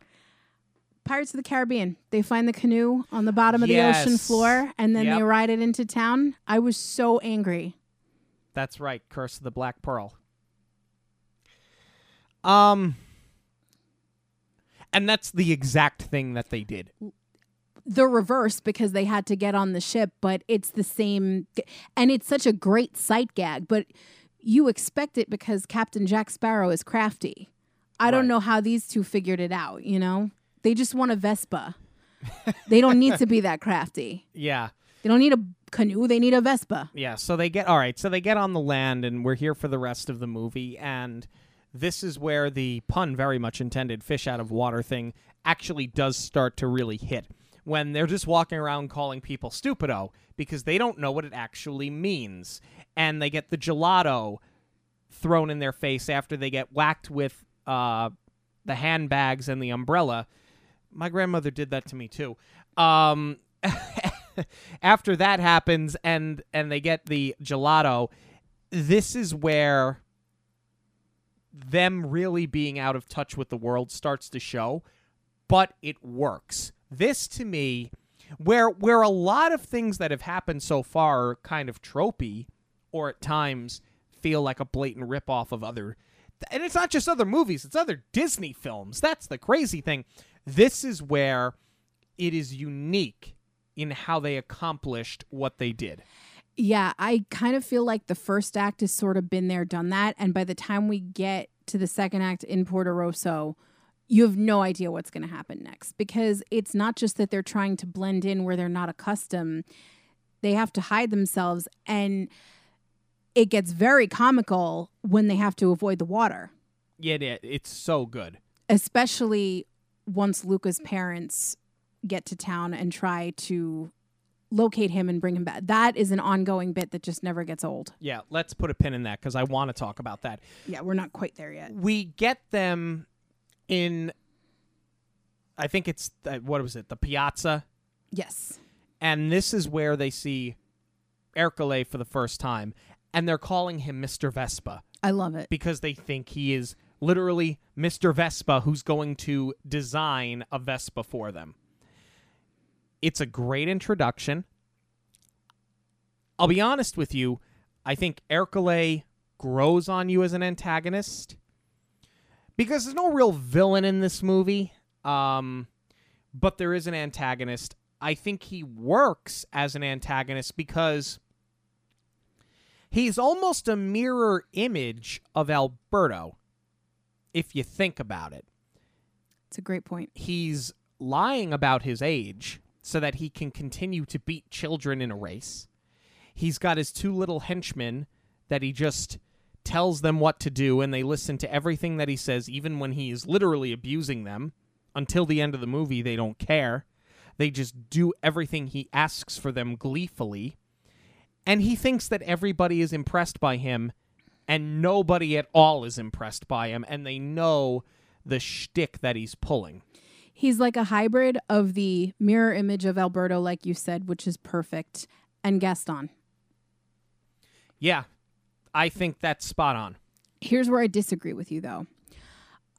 Pirates of the Caribbean. They find the canoe on the bottom of the ocean floor and then they ride it into town. I was so angry. That's right. Curse of the Black Pearl. Um and that's the exact thing that they did. The reverse because they had to get on the ship, but it's the same. And it's such a great sight gag, but you expect it because Captain Jack Sparrow is crafty. I don't know how these two figured it out, you know? They just want a Vespa. they don't need to be that crafty. Yeah. They don't need a canoe, they need a Vespa. Yeah, so they get all right, so they get on the land and we're here for the rest of the movie and this is where the pun very much intended fish out of water thing actually does start to really hit. When they're just walking around calling people stupido because they don't know what it actually means. And they get the gelato thrown in their face after they get whacked with uh, the handbags and the umbrella. My grandmother did that to me too. Um, after that happens and and they get the gelato, this is where them really being out of touch with the world starts to show, but it works. This to me where where a lot of things that have happened so far are kind of tropey or at times feel like a blatant ripoff of other and it's not just other movies, it's other Disney films. That's the crazy thing. This is where it is unique in how they accomplished what they did. Yeah, I kind of feel like the first act has sort of been there, done that. And by the time we get to the second act in Porto Rosso, you have no idea what's going to happen next because it's not just that they're trying to blend in where they're not accustomed, they have to hide themselves. And it gets very comical when they have to avoid the water, Yeah, it, it's so good. especially once Luca's parents get to town and try to locate him and bring him back. That is an ongoing bit that just never gets old. Yeah, let's put a pin in that because I want to talk about that. Yeah, we're not quite there yet. We get them in, I think it's, the, what was it, the piazza? Yes. And this is where they see Ercole for the first time. And they're calling him Mr. Vespa I love it. because they think he is literally Mr. Vespa who's going to design a Vespa for them. It's a great introduction. I'll be honest with you, I think Ercole grows on you as an antagonist because there's no real villain in this movie. Um, but there is an antagonist. I think he works as an antagonist because he's almost a mirror image of Alberto if you think about it. It's a great point. He's lying about his age so that he can continue to beat children in a race. He's got his two little henchmen that he just tells them what to do and they listen to everything that he says even when he is literally abusing them. Until the end of the movie they don't care. They just do everything he asks for them gleefully. And he thinks that everybody is impressed by him and nobody at all is impressed by him and they know the shtick that he's pulling. He's like a hybrid of the mirror image of Alberto, like you said, which is perfect, and Gaston. Yeah, I think that's spot on. Here's where I disagree with you, though.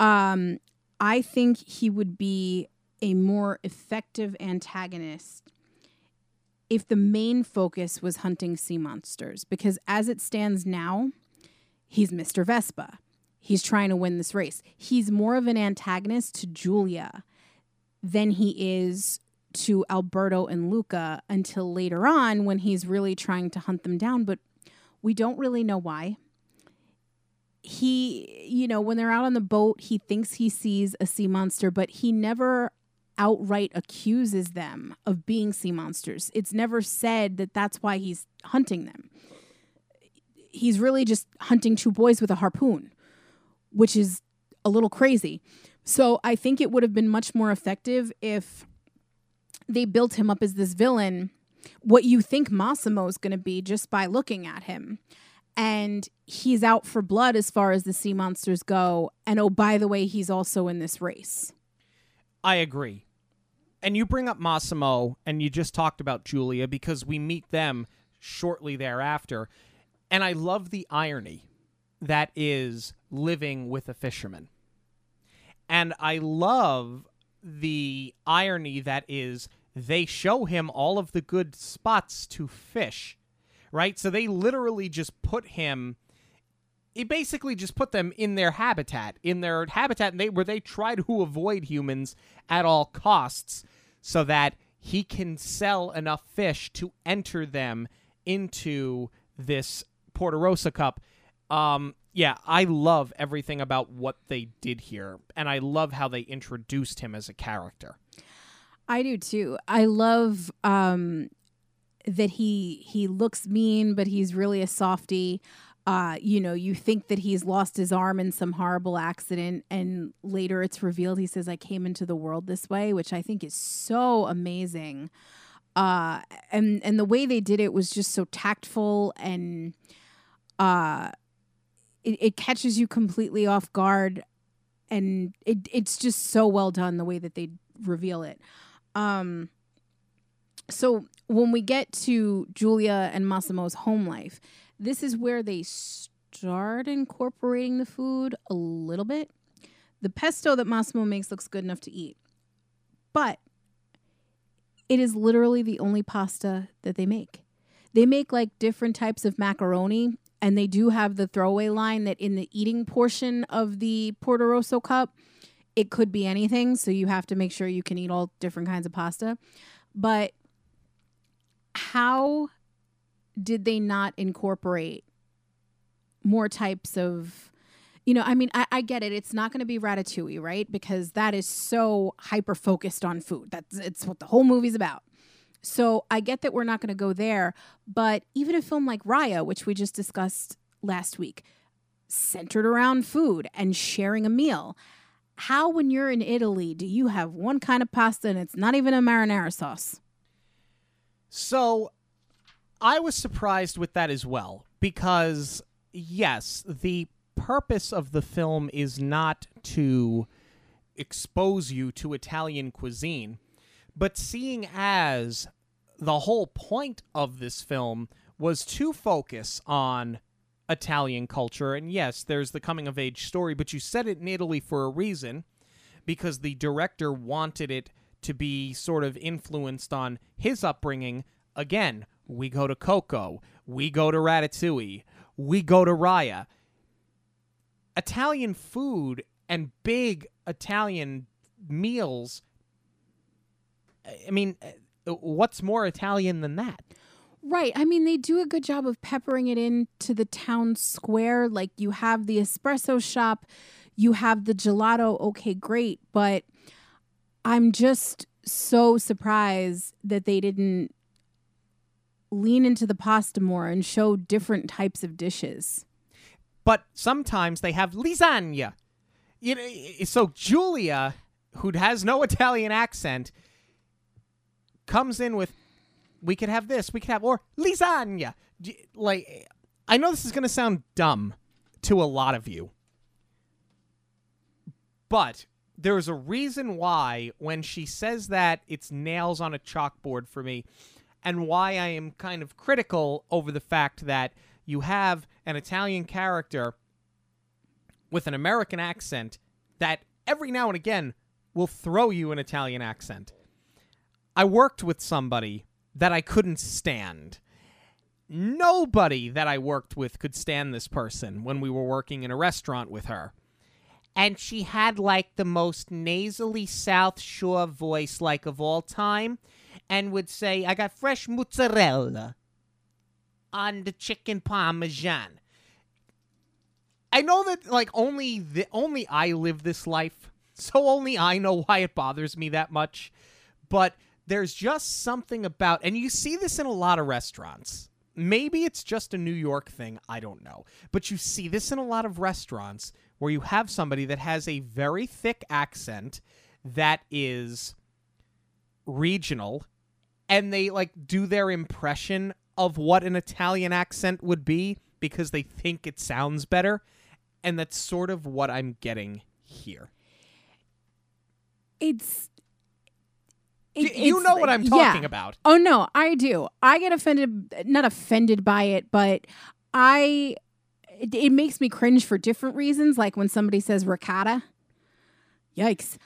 Um, I think he would be a more effective antagonist if the main focus was hunting sea monsters, because as it stands now, he's Mr. Vespa. He's trying to win this race. He's more of an antagonist to Giulia than he is to Alberto and Luca until later on when he's really trying to hunt them down. But we don't really know why. He, you know, when they're out on the boat, he thinks he sees a sea monster, but he never outright accuses them of being sea monsters. It's never said that that's why he's hunting them. He's really just hunting two boys with a harpoon, which is a little crazy. So I think it would have been much more effective if they built him up as this villain, what you think Massimo is going to be just by looking at him. And he's out for blood as far as the sea monsters go. And oh, by the way, he's also in this race. I agree. and you bring up Massimo and you just talked about Giulia because we meet them shortly thereafter. And I love the irony that is living with a fisherman. And I love the irony that is they show him all of the good spots to fish, right? So they literally just put him it basically just put them in their habitat, in their habitat and they where they try to avoid humans at all costs so that he can sell enough fish to enter them into this Portorosso Cup. Um, yeah, I love everything about what they did here, and I love how they introduced him as a character. I do too. I love um, that he he looks mean, but he's really a softy. Uh, you know, you think that he's lost his arm in some horrible accident, and later it's revealed he says, "I came into the world this way," which I think is so amazing. Uh, and and the way they did it was just so tactful and uh, it, it catches you completely off guard, and it it's just so well done the way that they reveal it. Um, so when we get to Giulia and Massimo's home life, this is where they start incorporating the food a little bit. The pesto that Massimo makes looks good enough to eat, but it is literally the only pasta that they make. They make like different types of macaroni, and they do have the throwaway line that in the eating portion of the Portorosso cup, it could be anything. So you have to make sure you can eat all different kinds of pasta. But how did they not incorporate more types of you know i mean i, I get it it's not going to be ratatouille right because that is so hyper focused on food that's it's what the whole movie's about so i get that we're not going to go there but even a film like raya which we just discussed last week centered around food and sharing a meal how when you're in italy do you have one kind of pasta and it's not even a marinara sauce? So I was surprised with that as well because, yes, the purpose of the film is not to expose you to Italian cuisine, but seeing as the whole point of this film was to focus on Italian culture, and yes, there's the coming of age story, but you set it in Italy for a reason because the director wanted it to be sort of influenced on his upbringing. Again, we go to Coco, we go to Ratatouille, we go to Raya. Italian food and big Italian meals. I mean, what's more Italian than that? Right. I mean, they do a good job of peppering it into the town square. Like you have the espresso shop, you have the gelato. Okay, great. But I'm just so surprised that they didn't lean into the pasta more and show different types of dishes. But sometimes they have lasagna. You know, so Giulia, who has no Italian accent, comes in with, "We could have this. We could have or lasagna." Like, I know this is going to sound dumb to a lot of you, but there's a reason why when she says that it's nails on a chalkboard for me and why I am kind of critical over the fact that you have an Italian character with an American accent that every now and again will throw you an Italian accent. I worked with somebody that I couldn't stand. Nobody that I worked with could stand this person when we were working in a restaurant with her. And she had like the most nasally South Shore voice, like of all time, and would say, I got fresh mozzarella on the chicken parmesan. I know that like only the only I live this life, so only I know why it bothers me that much. But there's just something about and you see this in a lot of restaurants. Maybe it's just a New York thing, I don't know. But you see this in a lot of restaurants where you have somebody that has a very thick accent that is regional and they like do their impression of what an Italian accent would be because they think it sounds better. And that's sort of what I'm getting here. It's it- you know what I'm yeah. talking about. Oh no, I do. I get offended, not offended by it, but I it, it makes me cringe for different reasons. Like when somebody says ricotta, yikes.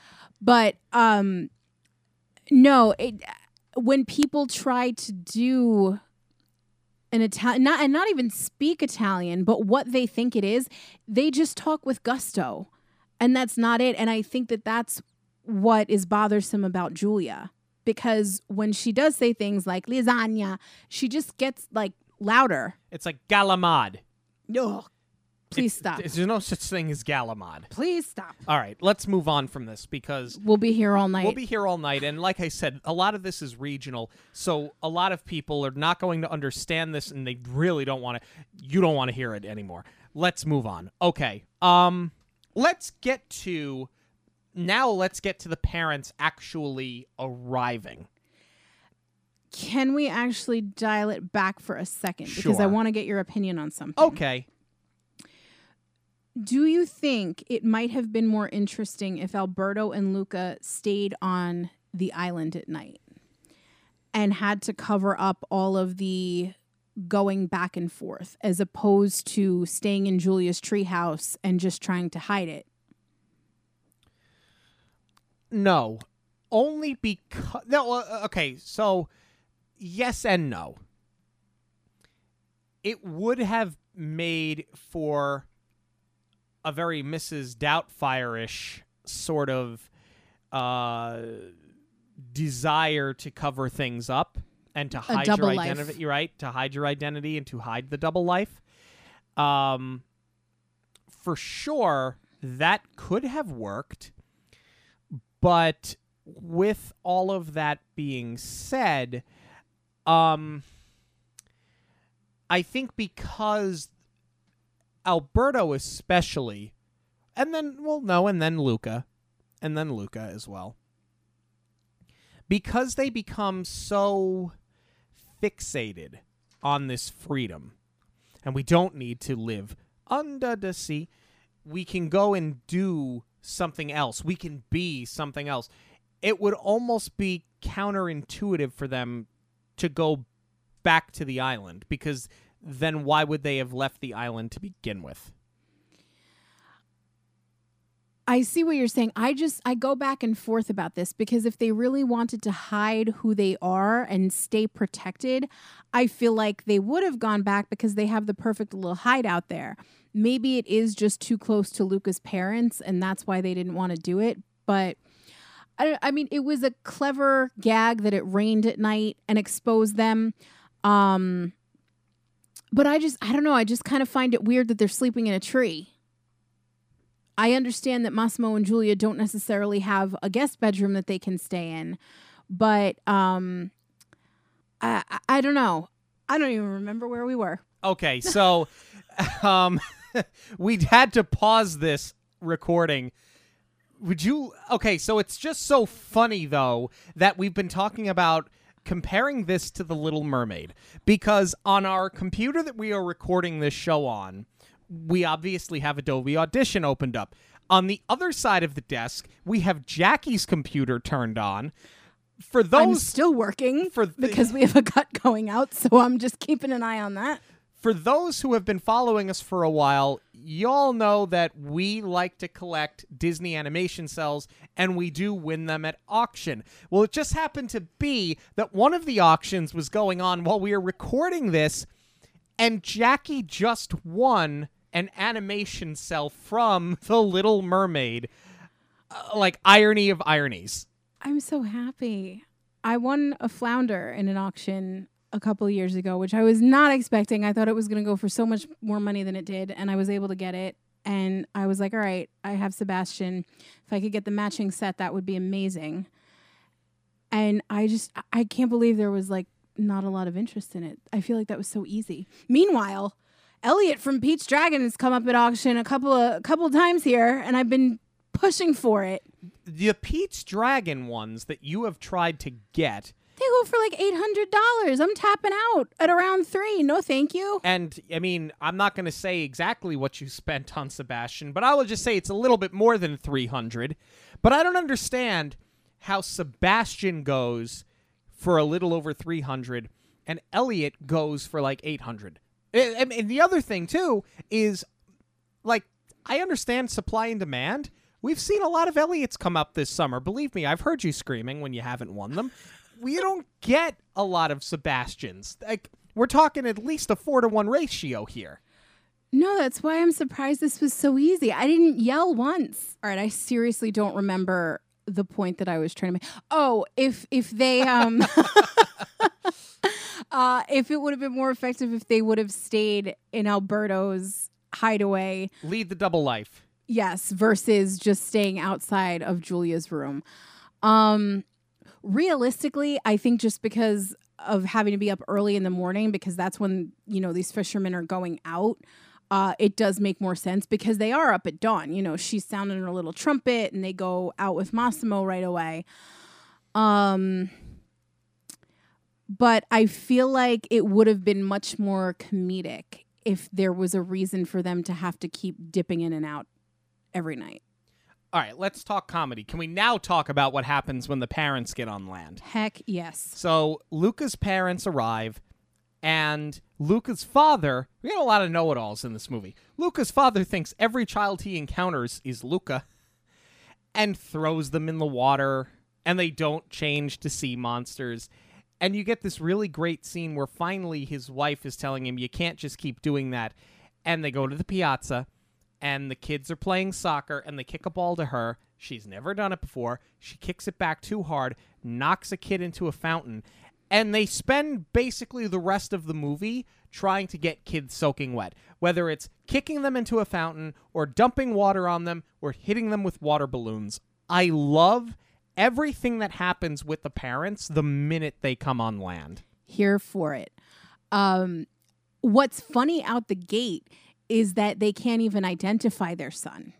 But um, no, it when people try to do an Italian, not and not even speak Italian, but what they think it is, they just talk with gusto, and that's not it. And I think that that's what is bothersome about Giulia because when she does say things like lasagna, she just gets like louder. It's like Galamad. No, please stop. There's no such thing as Galamad. Please stop. All right, let's move on from this because We'll be here all night. We'll be here all night. And like I said, a lot of this is regional. So a lot of people are not going to understand this and they really don't want to you don't want to hear it anymore. Let's move on. Okay. Um let's get to now let's get to the parents actually arriving. Can we actually dial it back for a second because I want to get your opinion on something. Okay. Do you think it might have been more interesting if Alberto and Luca stayed on the island at night and had to cover up all of the going back and forth as opposed to staying in Giulia's treehouse and just trying to hide it? No. Only because no. Uh, okay, so yes and no. It would have made for a very Mrs. Doubtfire-ish sort of uh, desire to cover things up and to hide your life. identity. You're right to hide your identity and to hide the double life. Um, for sure, that could have worked. But with all of that being said, um, I think because Alberto, especially, and then, well, no, and then Luca, and then Luca as well, because they become so fixated on this freedom, and we don't need to live under the sea, we can go and do something else. We can be something else. It would almost be counterintuitive for them to go back to the island because then why would they have left the island to begin with? I see what you're saying. I just I go back and forth about this because if they really wanted to hide who they are and stay protected, I feel like they would have gone back because they have the perfect little hideout there. Maybe it is just too close to Luca's parents and that's why they didn't want to do it, but I, I mean, it was a clever gag that it rained at night and exposed them. Um, but I just, I don't know. I just kind of find it weird that they're sleeping in a tree. I understand that Massimo and Giulia don't necessarily have a guest bedroom that they can stay in, but um, I, I, don't know. I don't even remember where we were. Okay, so um we had to pause this recording. Would you Okay, so it's just so funny though that we've been talking about comparing this to The Little Mermaid because on our computer that we are recording this show on, we obviously have Adobe Audition opened up. On the other side of the desk, we have Jackie's computer turned on. For I'm those still working for the- because we have a cut going out, so I'm just keeping an eye on that. For those who have been following us for a while, y'all know that we like to collect Disney animation cells and we do win them at auction. Well, it just happened to be that one of the auctions was going on while we were recording this, and Jackie just won an animation cell from The Little Mermaid. Uh, like irony of ironies. I'm so happy. I won a flounder in an auction a couple years ago, which I was not expecting. I thought it was going to go for so much more money than it did, and I was able to get it. And I was like, all right, I have Sebastian. If I could get the matching set, that would be amazing. And I just, I can't believe there was like not a lot of interest in it. I feel like that was so easy. Meanwhile, Elliot from Pete's Dragon has come up at auction a couple of a couple times here, and I've been pushing for it. The Pete's Dragon ones that you have tried to get They go for like eight hundred dollars. I'm tapping out at around three. No, thank you. And I mean, I'm not going to say exactly what you spent on Sebastian, but I will just say it's a little bit more than 300. But I don't understand how Sebastian goes for a little over 300 and Elliot goes for like 800. And, and the other thing too is like I understand supply and demand. We've seen a lot of Elliots come up this summer. Believe me, I've heard you screaming when you haven't won them. We don't get a lot of Sebastians. Like we're talking at least a 4 to 1 ratio here. No, that's why I'm surprised this was so easy. I didn't yell once. All right, I seriously don't remember the point that I was trying to make. Oh, if if they um uh if it would have been more effective if they would have stayed in Alberto's hideaway. Lead the double life. Yes, versus just staying outside of Giulia's room. Um realistically, I think just because of having to be up early in the morning because that's when, you know, these fishermen are going out uh, it does make more sense because they are up at dawn. You know, she's sounding her little trumpet and they go out with Massimo right away. Um, but I feel like it would have been much more comedic if there was a reason for them to have to keep dipping in and out every night. All right, let's talk comedy. Can we now talk about what happens when the parents get on land? Heck yes. So Luca's parents arrive and Luca's father, we got a lot of know it alls in this movie. Luca's father thinks every child he encounters is Luca and throws them in the water, and they don't change to sea monsters. And you get this really great scene where finally his wife is telling him, You can't just keep doing that. And they go to the piazza, and the kids are playing soccer, and they kick a ball to her. She's never done it before. She kicks it back too hard, knocks a kid into a fountain, and they spend basically the rest of the movie trying to get kids soaking wet, whether it's kicking them into a fountain or dumping water on them or hitting them with water balloons. I love everything that happens with the parents the minute they come on land. Here for it. Um, what's funny out the gate is that they can't even identify their son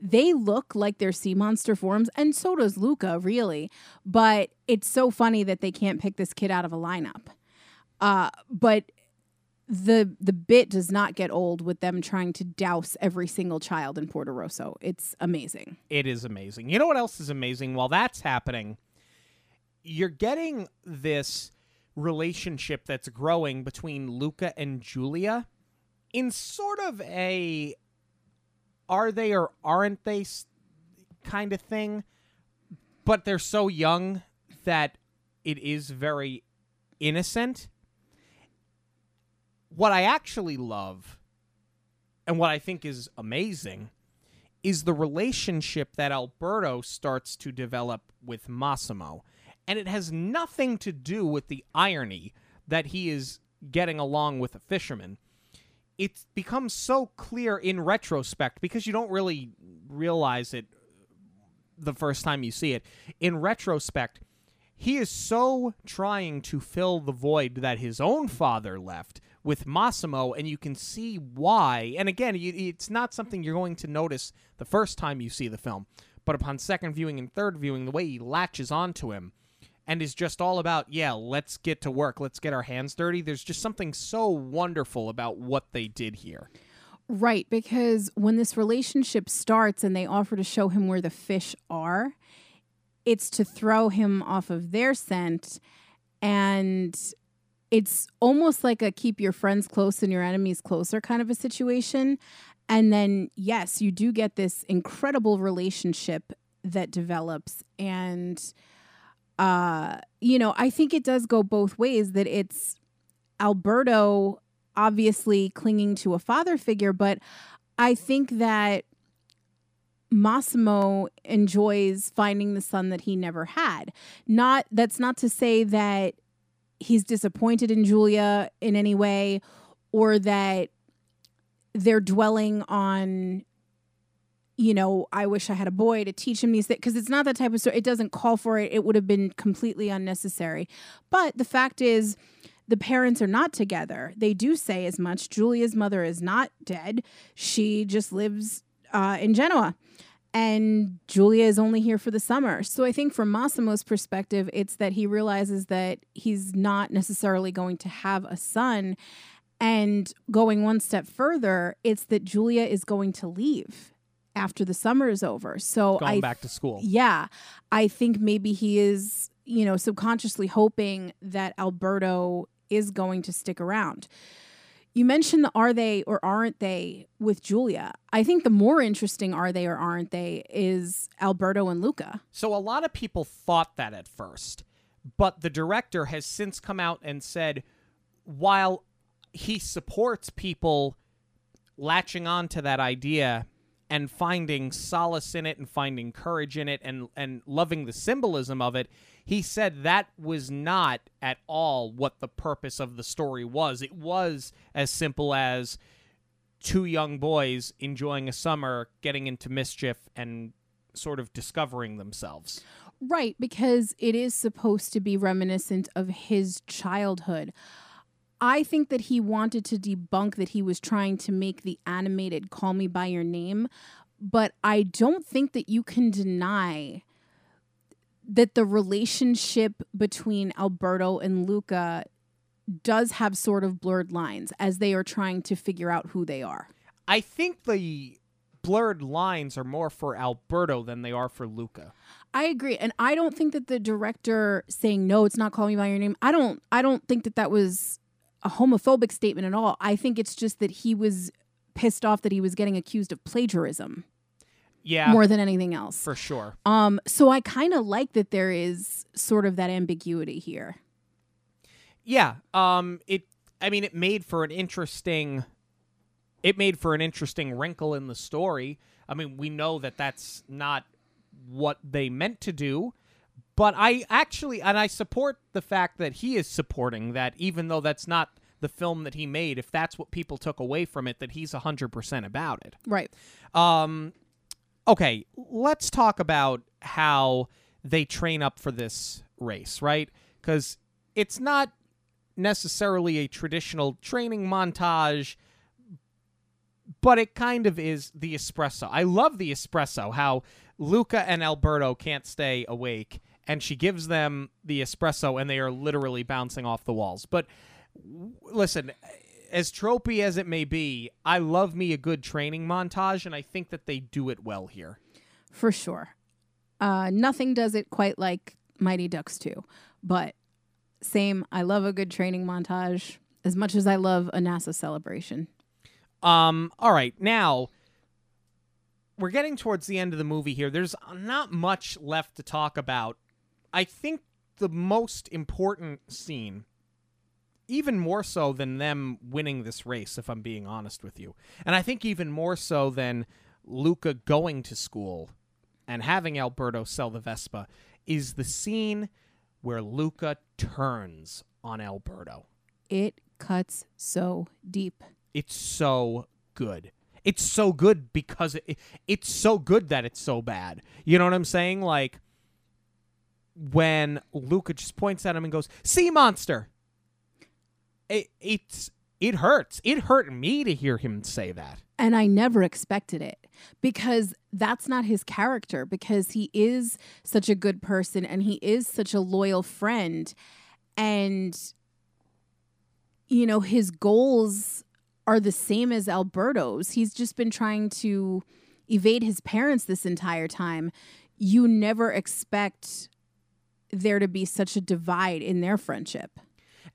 they look like they're sea monster forms, and so does Luca, really. But it's so funny that they can't pick this kid out of a lineup. Uh, but the the bit does not get old with them trying to douse every single child in Porto Rosso. It's amazing. It is amazing. You know what else is amazing? While that's happening, you're getting this relationship that's growing between Luca and Giulia in sort of a are they or aren't they kind of thing. But they're so young that it is very innocent. What I actually love and what I think is amazing is the relationship that Alberto starts to develop with Massimo. And it has nothing to do with the irony that he is getting along with a fisherman it becomes so clear in retrospect because you don't really realize it the first time you see it. In retrospect, he is so trying to fill the void that his own father left with Massimo, and you can see why. And again, it's not something you're going to notice the first time you see the film, but upon second viewing and third viewing, the way he latches onto him and is just all about, yeah, let's get to work, let's get our hands dirty. There's just something so wonderful about what they did here. Right, because when this relationship starts and they offer to show him where the fish are, it's to throw him off of their scent and it's almost like a keep your friends close and your enemies closer kind of a situation. And then, yes, you do get this incredible relationship that develops. And uh, you know, I think it does go both ways that it's Alberto obviously clinging to a father figure, but I think that Massimo enjoys finding the son that he never had. Not that's not to say that he's disappointed in Giulia in any way or that they're dwelling on you know, I wish I had a boy to teach him these things because it's not that type of story. It doesn't call for it. It would have been completely unnecessary. But the fact is, the parents are not together. They do say as much. Giulia's mother is not dead. She just lives uh, in Genoa. And Giulia is only here for the summer. So I think from Massimo's perspective, it's that he realizes that he's not necessarily going to have a son. And going one step further, it's that Giulia is going to leave after the summer is over. So Going I back to school. yeah, I think maybe he is, you know, subconsciously hoping that Alberto is going to stick around. You mentioned the are they or aren't they with Giulia. I think the more interesting are they or aren't they is Alberto and Luca. So a lot of people thought that at first, but the director has since come out and said while he supports people latching on to that idea and finding solace in it and finding courage in it and and loving the symbolism of it, he said that was not at all what the purpose of the story was. It was as simple as two young boys enjoying a summer, getting into mischief and sort of discovering themselves. Right, because it is supposed to be reminiscent of his childhood. I think that he wanted to debunk that he was trying to make the animated Call Me By Your Name, but I don't think that you can deny that the relationship between Alberto and Luca does have sort of blurred lines as they are trying to figure out who they are. I think the blurred lines are more for Alberto than they are for Luca. I agree, and I don't think that the director saying no, it's not Call Me by Your Name. I don't. I don't think that that was a homophobic statement at all. I think it's just that he was pissed off that he was getting accused of plagiarism Yeah, more than anything else. for sure. Um, so I kind of like that there is sort of that ambiguity here. Yeah, um it I mean it made for an interesting it made for an interesting wrinkle in the story. I mean, we know that that's not what they meant to do, but I actually and I support the fact that he is supporting that even though that's not the film that he made, if that's what people took away from it that he's 100% about it. Right. Um, okay, let's talk about how they train up for this race, right? Because it's not necessarily a traditional training montage, but it kind of is the espresso. I love the espresso, how Luca and Alberto can't stay awake, and she gives them the espresso, and they are literally bouncing off the walls. But w- listen, as tropey as it may be, I love me a good training montage, and I think that they do it well here. For sure. Uh, nothing does it quite like Mighty Ducks 2. But same, I love a good training montage as much as I love a NASA celebration. Um, all right, now we're getting towards the end of the movie here. There's not much left to talk about. I think the most important scene, even more so than them winning this race, if I'm being honest with you, and I think even more so than Luca going to school and having Alberto sell the Vespa, is the scene where Luca turns on Alberto. It cuts so deep. It's so good. It's so good because it, it's so good that it's so bad. You know what I'm saying? Like when Luca just points at him and goes, "Sea monster." It it's it hurts. It hurt me to hear him say that. And I never expected it because that's not his character, because he is such a good person and he is such a loyal friend. And, you know, his goals are the same as Alberto's. He's just been trying to evade his parents this entire time. You never expect there to be such a divide in their friendship.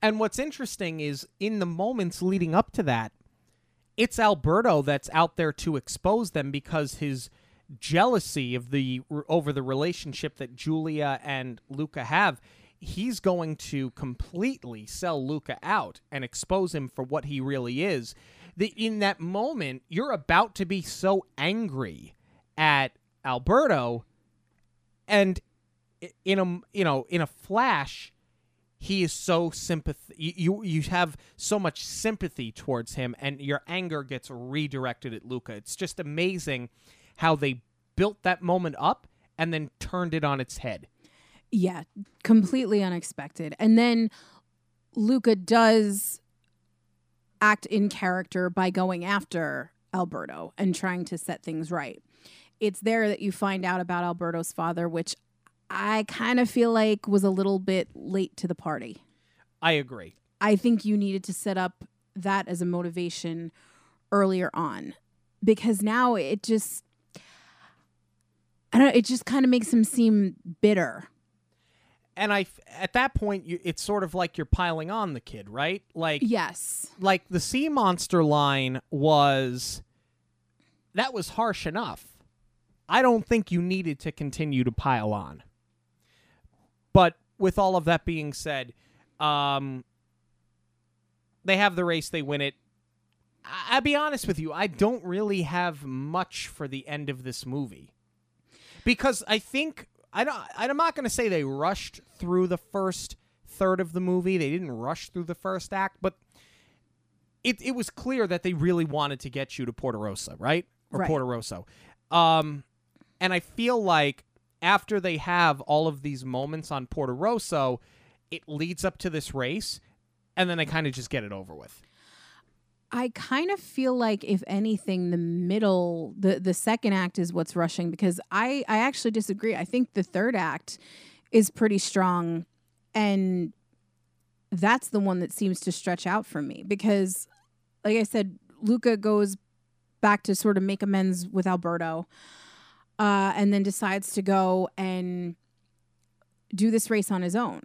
And what's interesting is in the moments leading up to that, it's Alberto that's out there to expose them because his jealousy of the over the relationship that Giulia and Luca have, he's going to completely sell Luca out and expose him for what he really is. The, in that moment, you're about to be so angry at Alberto, and in a you know in a flash, he is so sympath you you have so much sympathy towards him and your anger gets redirected at Luca. It's just amazing how they built that moment up and then turned it on its head. Yeah, completely unexpected. And then Luca does act in character by going after Alberto and trying to set things right. It's there that you find out about Alberto's father, which I kind of feel like was a little bit late to the party. I agree. I think you needed to set up that as a motivation earlier on because now it just I don't know, it just kind of makes him seem bitter. And I at that point, you, it's sort of like you're piling on the kid, right? Like, Yes. like the sea monster line was that was harsh enough. I don't think you needed to continue to pile on. But with all of that being said, um, they have the race, they win it. I- I'll be honest with you, I don't really have much for the end of this movie because I think I don't. I'm not going to say they rushed through the first third of the movie. They didn't rush through the first act, but it it was clear that they really wanted to get you to Porto Portorosa, right? Or Right. Porto Rosso. Um, and I feel like after they have all of these moments on Porto Rosso, it leads up to this race, and then they kind of just get it over with. I kind of feel like if anything the middle the the second act is what's rushing because I I actually disagree. I think the third act is pretty strong and that's the one that seems to stretch out for me because like I said Luca goes back to sort of make amends with Alberto uh and then decides to go and do this race on his own.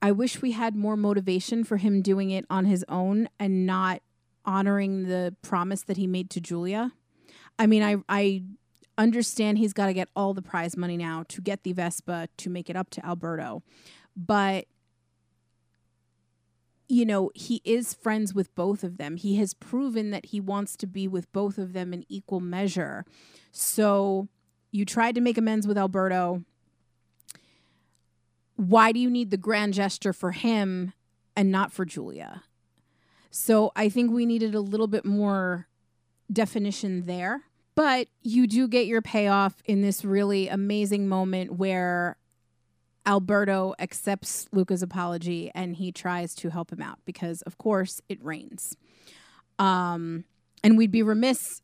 I wish we had more motivation for him doing it on his own and not honoring the promise that he made to Giulia. I mean, I I understand he's got to get all the prize money now to get the Vespa to make it up to Alberto. But you know, he is friends with both of them. He has proven that he wants to be with both of them in equal measure. So you tried to make amends with Alberto. Why do you need the grand gesture for him and not for Giulia? So I think we needed a little bit more definition there. But you do get your payoff in this really amazing moment where Alberto accepts Luca's apology and he tries to help him out because, of course, it rains. Um, and we'd be remiss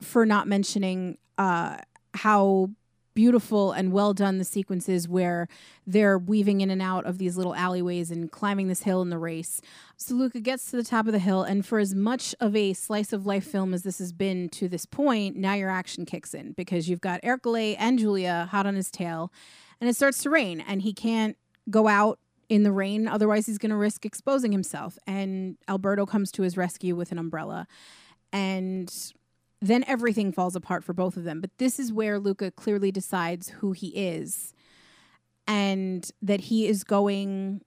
for not mentioning uh, how beautiful and well done the sequence is where they're weaving in and out of these little alleyways and climbing this hill in the race. So Luca gets to the top of the hill, and for as much of a slice of life film as this has been to this point, now your action kicks in because you've got Ercole and Giulia hot on his tail, and it starts to rain, and he can't go out in the rain, otherwise, he's going to risk exposing himself. And Alberto comes to his rescue with an umbrella. And then everything falls apart for both of them. But this is where Luca clearly decides who he is and that he is going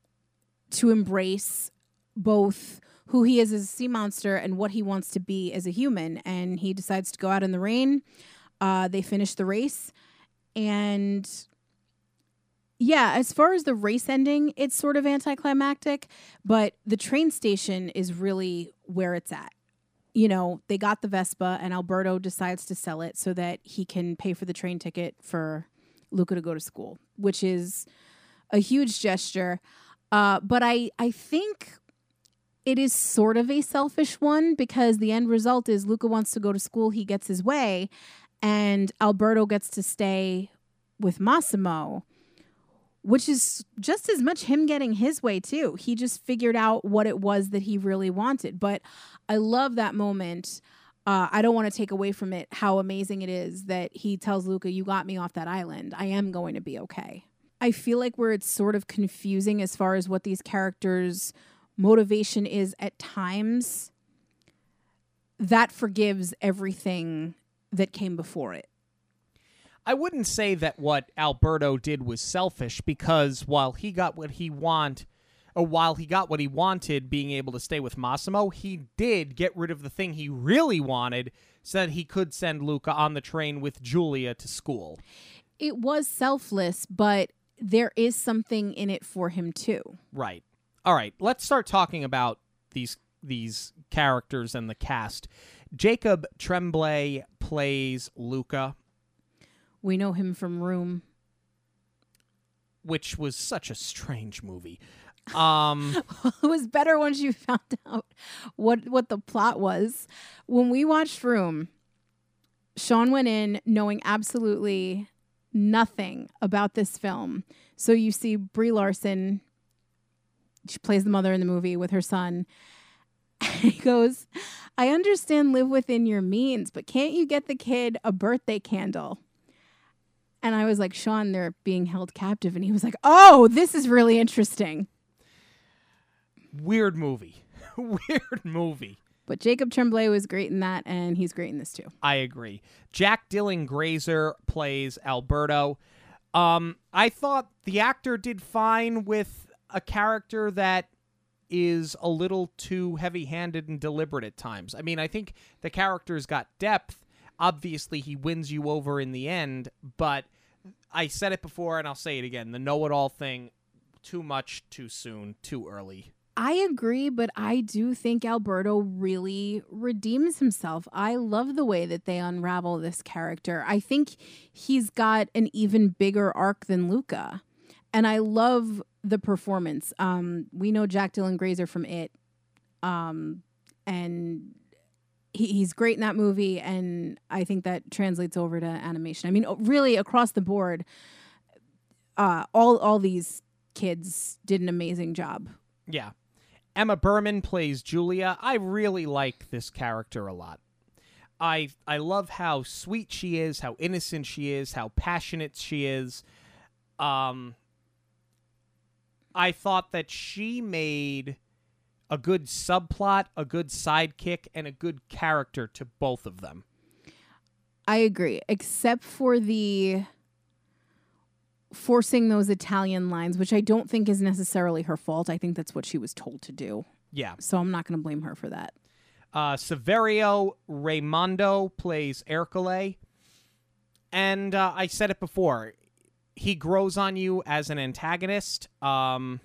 to embrace both who he is as a sea monster and what he wants to be as a human. And he decides to go out in the rain. Uh, they finish the race. And yeah, as far as the race ending, it's sort of anticlimactic, but the train station is really where it's at you know, they got the Vespa and Alberto decides to sell it so that he can pay for the train ticket for Luca to go to school, which is a huge gesture. Uh, but I, I think it is sort of a selfish one because the end result is Luca wants to go to school, he gets his way, and Alberto gets to stay with Massimo which is just as much him getting his way too. He just figured out what it was that he really wanted. But I love that moment. Uh, I don't want to take away from it how amazing it is that he tells Luca, "You got me off that island. I am going to be okay." I feel like where it's sort of confusing as far as what these characters' motivation is at times. That forgives everything that came before it. I wouldn't say that what Alberto did was selfish because while he got what he want, or while he got what he wanted, being able to stay with Massimo, he did get rid of the thing he really wanted so that he could send Luca on the train with Giulia to school. It was selfless, but there is something in it for him too. Right. All right. Let's start talking about these these characters and the cast. Jacob Tremblay plays Luca, We know him from Room. which was such a strange movie. Um it was better once you found out what what the plot was. When we watched Room, Sean went in knowing absolutely nothing about this film. So you see Brie Larson, she plays the mother in the movie with her son. he goes, I understand live within your means, but can't you get the kid a birthday candle? And I was like, Sean, they're being held captive. And he was like, oh, this is really interesting. Weird movie. Weird movie. But Jacob Tremblay was great in that, and he's great in this too. I agree. Jack Dylan Grazer plays Alberto. Um, I thought the actor did fine with a character that is a little too heavy-handed and deliberate at times. I mean, I think the character's got depth. Obviously, he wins you over in the end, but I said it before and I'll say it again. The know-it-all thing too much too soon, too early. I agree, but I do think Alberto really redeems himself. I love the way that they unravel this character. I think he's got an even bigger arc than Luca. And I love the performance. Um, we know Jack Dylan Grazer from It. Um, and he, he's great in that movie. And I think that translates over to animation. I mean, really across the board, uh, all, all these kids did an amazing job. Yeah. Emma Berman plays Giulia. I really like this character a lot. I I love how sweet she is, how innocent she is, how passionate she is. Um I thought that she made a good subplot, a good sidekick, and a good character to both of them. I agree, except for the forcing those Italian lines, which I don't think is necessarily her fault. I think that's what she was told to do. Yeah. So I'm not going to blame her for that. Uh, Saverio Raimondo plays Ercole. And uh, I said it before. He grows on you as an antagonist. Um,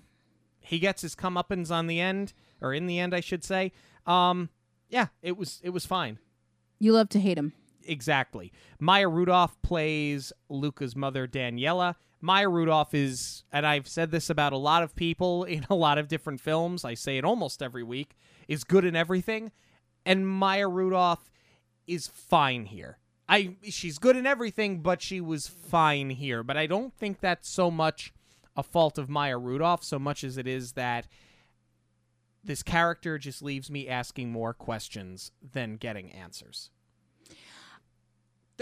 he gets his comeuppance on the end, or in the end, I should say. Um, yeah, it was it was fine. You love to hate him. Exactly. Maya Rudolph plays Luca's mother, Daniela. Maya Rudolph is, and I've said this about a lot of people in a lot of different films, I say it almost every week, is good in everything. And Maya Rudolph is fine here. I she's good in everything, but she was fine here. But I don't think that's so much a fault of Maya Rudolph, so much as it is that this character just leaves me asking more questions than getting answers.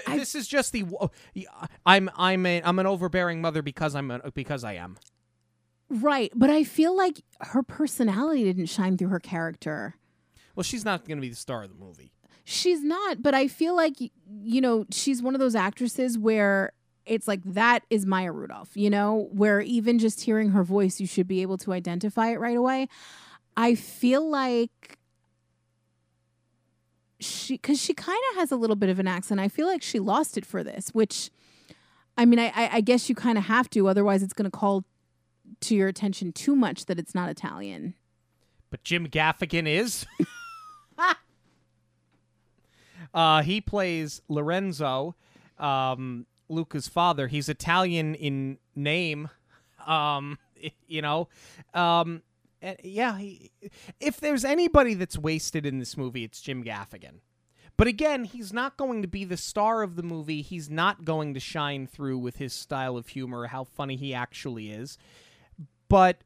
I- this is just the I'm I'm a, I'm an overbearing mother because I'm a, because I am. Right. But I feel like her personality didn't shine through her character. Well, she's not going to be the star of the movie. She's not, but I feel like, you know, she's one of those actresses where it's like that is Maya Rudolph, you know, where even just hearing her voice, you should be able to identify it right away. I feel like she, because she kind of has a little bit of an accent. I feel like she lost it for this, which, I mean, I, I, I guess you kind of have to, otherwise, it's going to call to your attention too much that it's not Italian. But Jim Gaffigan is. uh, he plays Lorenzo, um, Luca's father. He's Italian in name, um, you know. Um, and yeah, he, if there's anybody that's wasted in this movie, it's Jim Gaffigan. But again, he's not going to be the star of the movie. He's not going to shine through with his style of humor, how funny he actually is. But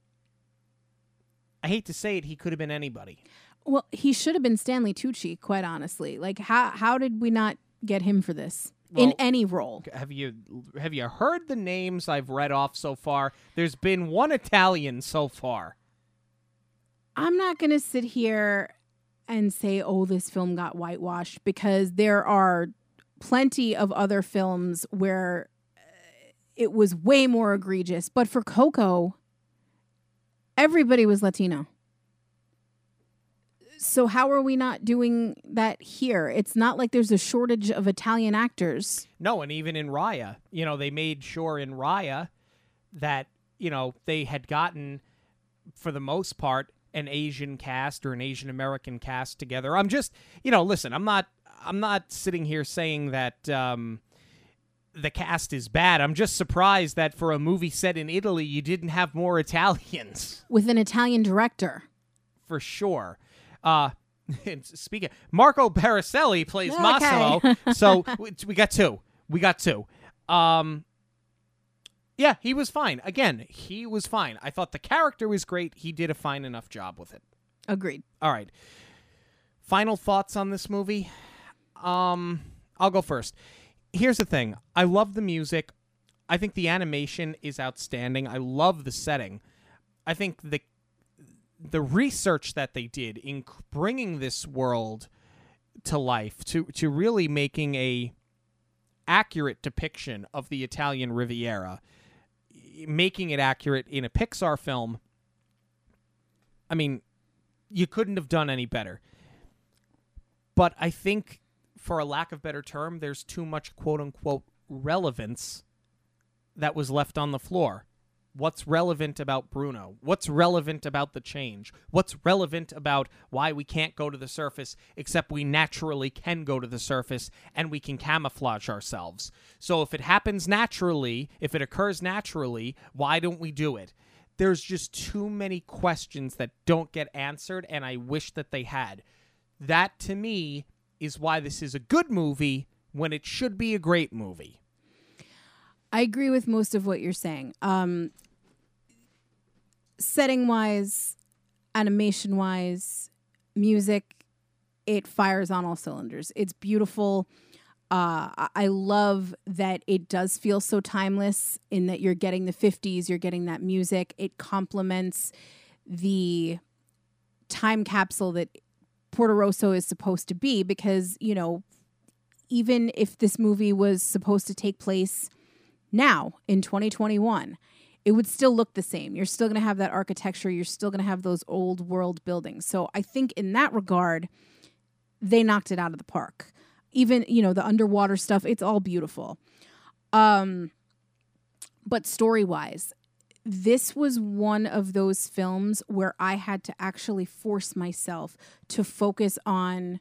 I hate to say it, he could have been anybody. Well, he should have been Stanley Tucci, quite honestly. Like, how how did we not get him for this in any role? Have you have you heard the names I've read off so far? There's been one Italian so far. I'm not going to sit here and say, "Oh, this film got whitewashed," because there are plenty of other films where uh, it was way more egregious. But for Coco, everybody was Latino. So how are we not doing that here? It's not like there's a shortage of Italian actors. No, and even in Raya, you know, they made sure in Raya that, you know, they had gotten, for the most part, an Asian cast or an Asian American cast together. I'm just, you know, listen, I'm not, I'm not sitting here saying that um, the cast is bad. I'm just surprised that for a movie set in Italy, you didn't have more Italians, with an Italian director. for sure. Uh, and speaking, Marco Barricelli plays Okay. Massimo, so we, we got two. We got two. Um, yeah, he was fine. Again, he was fine. I thought the character was great. He did a fine enough job with it. Agreed. All right. Final thoughts on this movie. Um, I'll go first. Here's the thing. I love the music. I think the animation is outstanding. I love the setting. I think the the research that they did in bringing this world to life to to really making a accurate depiction of the Italian Riviera, making it accurate in a Pixar film. I mean, you couldn't have done any better. But I think, for a lack of better term, there's too much quote unquote relevance that was left on the floor. What's relevant about Bruno? What's relevant about the change? What's relevant about why we can't go to the surface except we naturally can go to the surface and we can camouflage ourselves? So if it happens naturally, if it occurs naturally, why don't we do it? There's just too many questions that don't get answered, and I wish that they had. That to me is why this is a good movie when it should be a great movie. I agree with most of what you're saying. Um, setting wise, animation wise, music, it fires on all cylinders. It's beautiful. Uh, I- love that it does feel so timeless in that you're getting the 50s, you're getting that music. It complements the time capsule that Porto Rosso is supposed to be because, you know, even if this movie was supposed to take place now in 2021 it would still look the same. You're still going to have that architecture. You're still going to have those old world buildings. So i think in that regard they knocked it out of the park. Even you know the underwater stuff it's all beautiful. Um but story wise this was one of those films where i had to actually force myself to focus on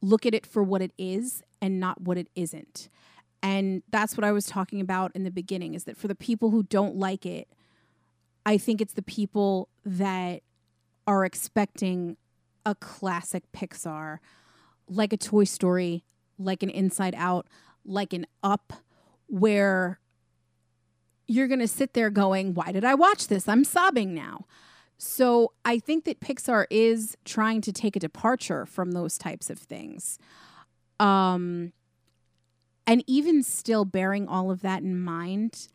look at it for what it is and not what it isn't and that's what I was talking about in the beginning is that for the people who don't like it, I think it's the people that are expecting a classic Pixar, like a Toy Story, like an Inside Out, like an Up, where you're going to sit there going, Why did I watch this? I'm sobbing now. So I think that Pixar is trying to take a departure from those types of things. Um, and even still bearing all of that in mind,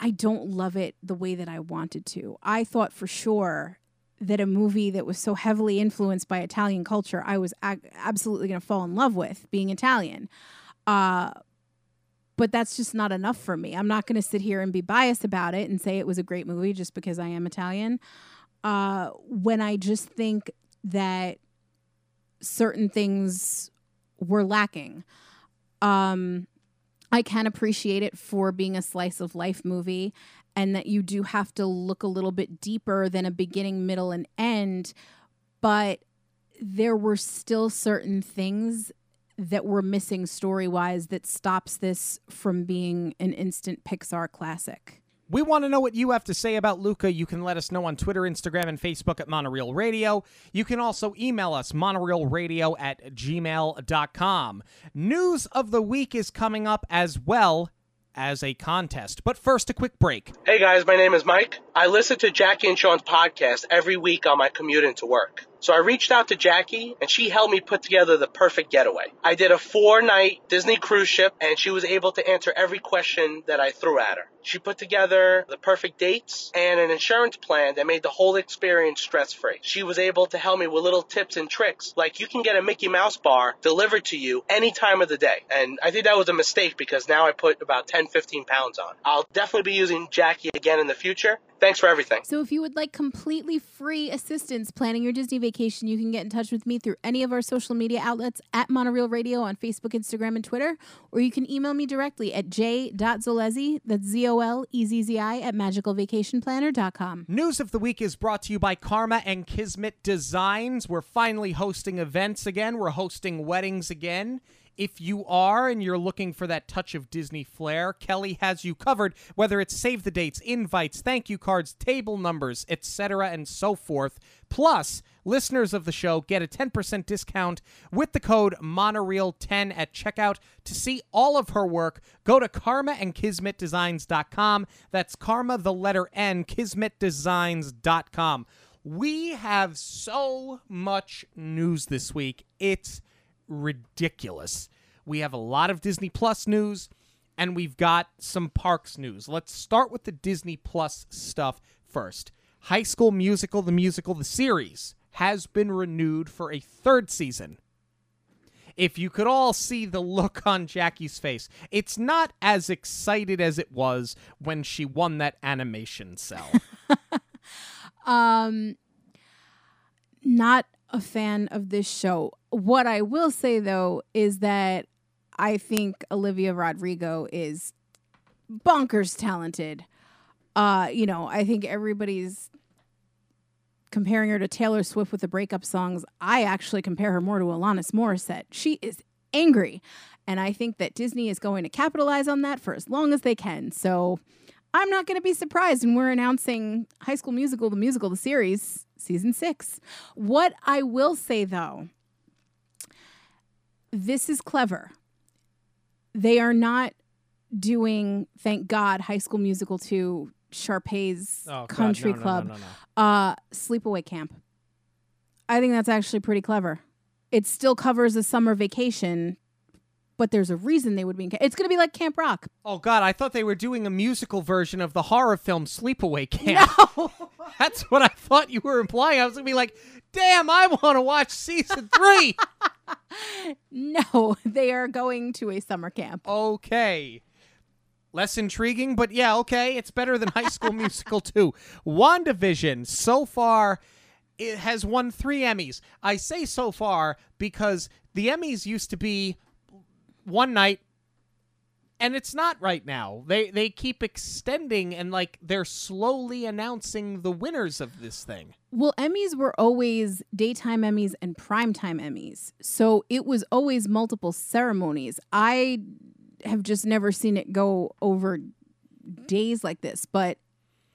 I don't love it the way that I wanted to. I thought for sure that a movie that was so heavily influenced by Italian culture, I was ag- absolutely going to fall in love with being Italian. Uh, but that's just not enough for me. I'm not going to sit here and be biased about it and say it was a great movie just because I am Italian. Uh, when I just think that certain things were lacking. Um, I can appreciate it for being a slice of life movie and that you do have to look a little bit deeper than a beginning, middle, and end. But there were still certain things that were missing story wise that stops this from being an instant Pixar classic. We want to know what you have to say about Luca. You can let us know on Twitter, Instagram, and Facebook at Monorail Radio. You can also email us, monorailradio at gmail.com. News of the week is coming up as well as a contest. But first, a quick break. Hey guys, my name is Mike. I listen to Jackie and Sean's podcast every week on my commute into work. So I reached out to Jackie and she helped me put together the perfect getaway. I did a four night Disney cruise ship and she was able to answer every question that I threw at her. She put together the perfect dates and an insurance plan that made the whole experience stress free. She was able to help me with little tips and tricks like you can get a Mickey Mouse bar delivered to you any time of the day. And I think that was a mistake because now I put about 10, 15 pounds on. I'll definitely be using Jackie again in the future. Thanks for everything. So if you would like completely free assistance planning your Disney vacation, you can get in touch with me through any of our social media outlets at Monorail Radio on Facebook, Instagram, and Twitter, or you can email me directly at j.zolezzi, that's Z-O-L-E-Z-Z-I, at magicalvacationplanner.com. News of the week is brought to you by Karma and Kismet Designs. We're finally hosting events again. We're hosting weddings again. If you are and you're looking for that touch of Disney flair, Kelly has you covered, whether it's save the dates, invites, thank you cards, table numbers, etc., and so forth. Plus, listeners of the show get a 10% discount with the code Monorail10 at checkout. To see all of her work, go to karmaandkismetdesigns.com. That's karma, the letter N, kismetdesigns.com. We have so much news this week. It's ridiculous. We have a lot of Disney Plus news, and we've got some parks news. Let's start with the Disney Plus stuff first. High School Musical, the musical, the series, has been renewed for a third season. If you could all see the look on Jackie's face, it's not as excited as it was when she won that animation cell. Um, not a fan of this show. What I will say though is that I think Olivia Rodrigo is bonkers talented. Uh, you know, I think everybody's comparing her to Taylor Swift with the breakup songs. I actually compare her more to Alanis Morissette. She is angry. And I think that Disney is going to capitalize on that for as long as they can. So I'm not going to be surprised when we're announcing High School Musical, the musical, the series, season six. What I will say though, this is clever. They are not doing, thank God, High School Musical 2 Sharpay's Oh, Country no, Club no, no. uh sleepaway camp i think that's actually pretty clever it still covers a summer vacation but there's a reason they would be in camp. it's going to be like camp rock Oh God, I thought they were doing a musical version of the horror film Sleepaway Camp. No, That's what I thought you were implying. I was gonna be like, damn, I want to watch season three. no they are going to a summer camp okay. Less intriguing, but yeah, okay. It's better than High School Musical 2. WandaVision, so far, it has won three Emmys. I say so far because the Emmys used to be one night, and it's not right now. They they keep extending and like they're slowly announcing the winners of this thing. well emmys were always daytime emmys and primetime emmys so it was always multiple ceremonies i have just never seen it go over days like this but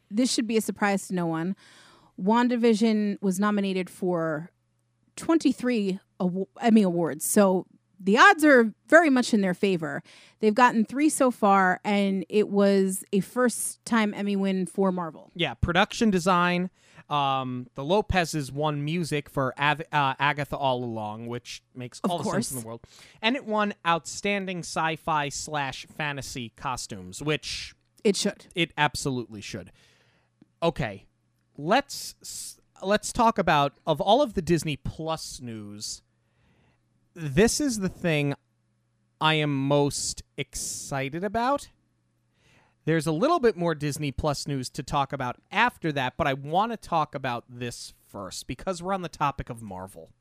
this should be a surprise to no one WandaVision was nominated for 23 Emmy Awards. So the odds are very much in their favor. They've gotten three so far, and it was a first time Emmy win for Marvel. Yeah, production design. Um, the Lopez's won music for Av- uh, Agatha All Along, which makes Of all the sense in the world. And it won outstanding sci-fi slash fantasy costumes, which It should. it absolutely should. Okay, let's s- let's talk about of all of the Disney Plus news. This is the thing I am most excited about. There's a little bit more Disney Plus news to talk about after that, but I want to talk about this first because we're on the topic of Marvel.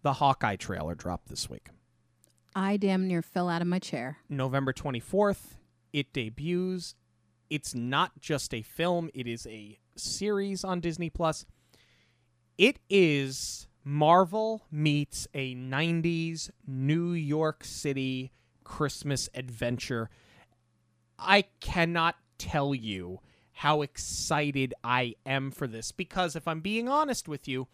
The Hawkeye trailer dropped this week. I damn near fell out of my chair. November 24th, it debuts. It's not just a film, it is a series on Disney Plus. It is Marvel meets a 90s New York City Christmas adventure. I cannot tell you how excited I am for this because if I'm being honest with you,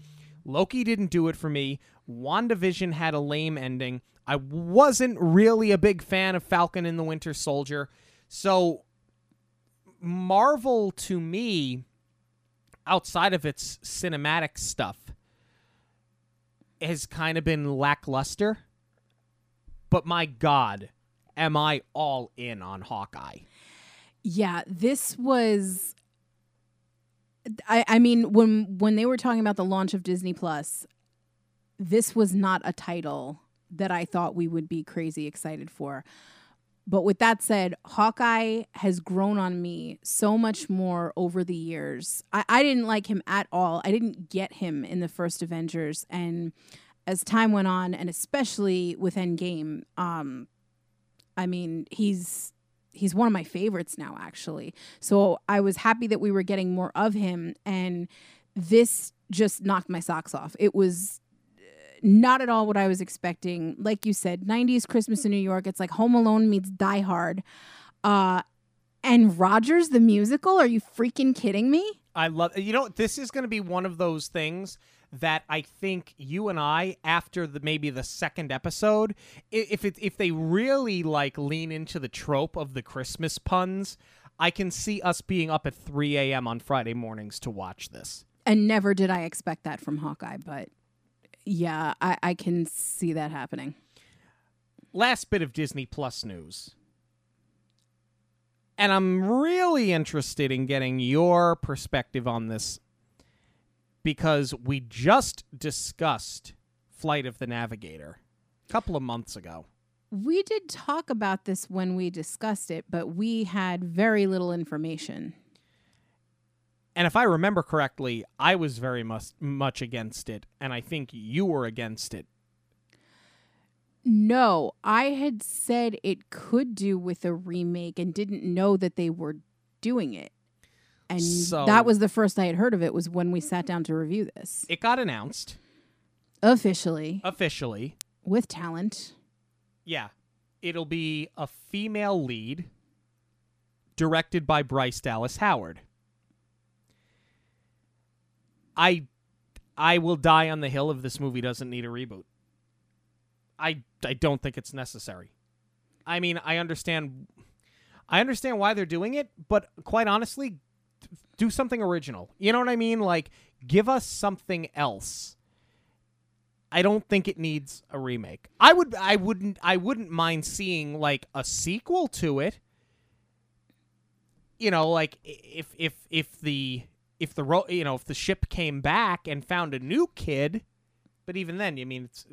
Loki didn't do it for me. WandaVision had a lame ending. I wasn't really a big fan of Falcon and the Winter Soldier. So Marvel to me outside of its cinematic stuff has kind of been lackluster. But my god, am I all in on Hawkeye? Yeah, this was. I, I mean, when when they were talking about the launch of Disney Plus, this was not a title that I thought we would be crazy excited for. But with that said, Hawkeye has grown on me so much more over the years. I, I didn't like him at all. I didn't get him in the first Avengers. And as time went on, and especially with Endgame, um, I mean, he's he's one of my favorites now, actually. So I was happy that we were getting more of him. And this just knocked my socks off. It was not at all what I was expecting. Like you said, 90s Christmas in New York. It's like Home Alone meets Die Hard. Uh, and Rogers the musical? Are you freaking kidding me? I love you know this is going to be one of those things that I think you and I after the maybe the second episode if it if they really like lean into the trope of the Christmas puns I can see us being up at 3 a.m. on Friday mornings to watch this. And never did I expect that from Hawkeye, but yeah, I, I can see that happening. Last bit of Disney Plus news. and I'm really interested in getting your perspective on this because we just discussed Flight of the Navigator a couple of months ago. We did talk about this when we discussed it, but we had very little information. And if I remember correctly, I was very much, much against it, and I think you were against it. No, I had said it could do with a remake and didn't know that they were doing it. And So- that was the first I had heard of it was when we sat down to review this. It got announced Officially, officially. with talent. Yeah. It'll be a female lead directed by Bryce Dallas Howard. I I will die on the hill if this movie doesn't need a reboot. I I don't think it's necessary. I mean, I understand I understand why they're doing it, but quite honestly, do something original. You know what I mean? Like give us something else. I don't think it needs a remake. I would I wouldn't I wouldn't mind seeing like a sequel to it. You know, like if if if the if the ro- you know, if the ship came back and found a new kid, but even then, I mean it's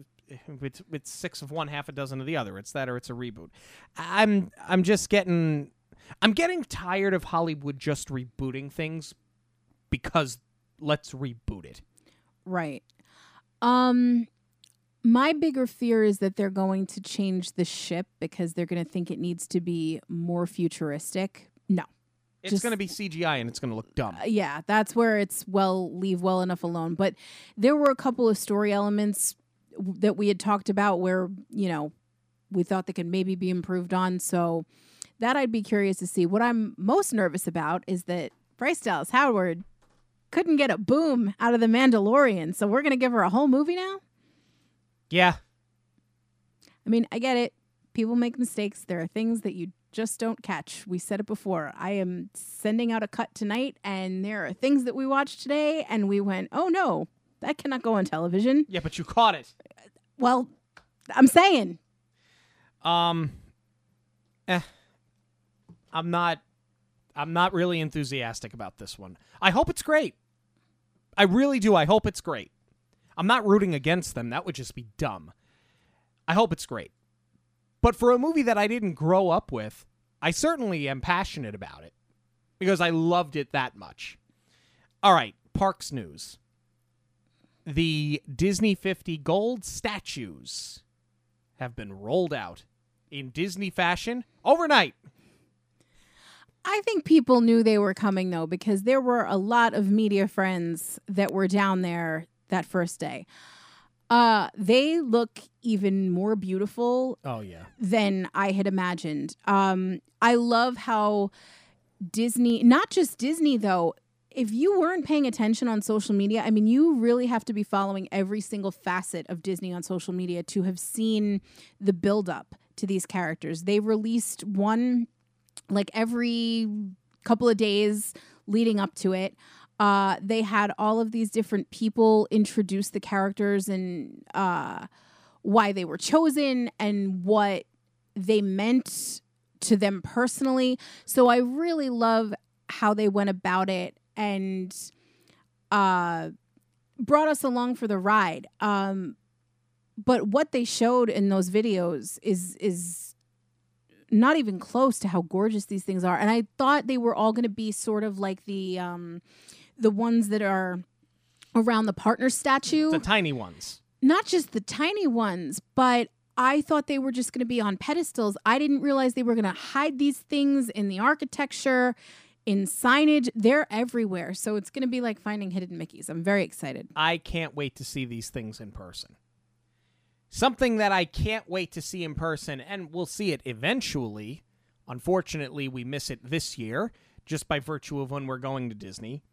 it's it's six of one, half a dozen of the other. It's that or it's a reboot. I'm I'm just getting I'm getting tired of Hollywood just rebooting things because let's reboot it. Right. Um my bigger fear is that they're going to change the ship because they're going to think it needs to be more futuristic. No. It's Just- going to be CGI and it's going to look dumb. Uh, yeah, that's where it's well leave well enough alone. But there were a couple of story elements w- that we had talked about where you know we thought they could maybe be improved on. So that I'd be curious to see. What I'm most nervous about is that Bryce Dallas Howard couldn't get a boom out of the Mandalorian, so we're gonna give her a whole movie now. Yeah. I mean, I get it. People make mistakes. There are things that you just don't catch. We said it before. I am sending out a cut tonight, and there are things that we watched today, and we went, oh no, that cannot go on television. Yeah, but you caught it. Well, I'm saying, Um eh. I'm not I'm not really enthusiastic about this one. I hope it's great. I really do. I hope it's great. I'm not rooting against them. That would just be dumb. I hope it's great. But for a movie that I didn't grow up with, I certainly am passionate about it because I loved it that much. All right, Parks News. The Disney 50 gold statues have been rolled out in Disney fashion overnight. I think people knew they were coming though, because there were a lot of media friends that were down there that first day. Uh, they look even more beautiful Oh yeah. than I had imagined. Um, I love how Disney, not just Disney though, if you weren't paying attention on social media, I mean, you really have to be following every single facet of Disney on social media to have seen the buildup to these characters. They released one like every couple of days leading up to it. Uh, they had all of these different people introduce the characters and uh, why they were chosen and what they meant to them personally. So I really love how they went about it and uh, brought us along for the ride. Um, but what they showed in those videos is is not even close to how gorgeous these things are. And I thought they were all going to be sort of like the um, the ones that are around the partner statue The tiny ones. not just the tiny ones, but I thought they were just going to be on pedestals. I didn't realize they were going to hide these things in the architecture, in signage. They're everywhere. So it's going to be like finding hidden Mickeys. I'm very excited. I can't wait to see these things in person. Something that I can't wait to see in person, and we'll see it eventually. Unfortunately, we miss it this year, just by virtue of when we're going to Disney,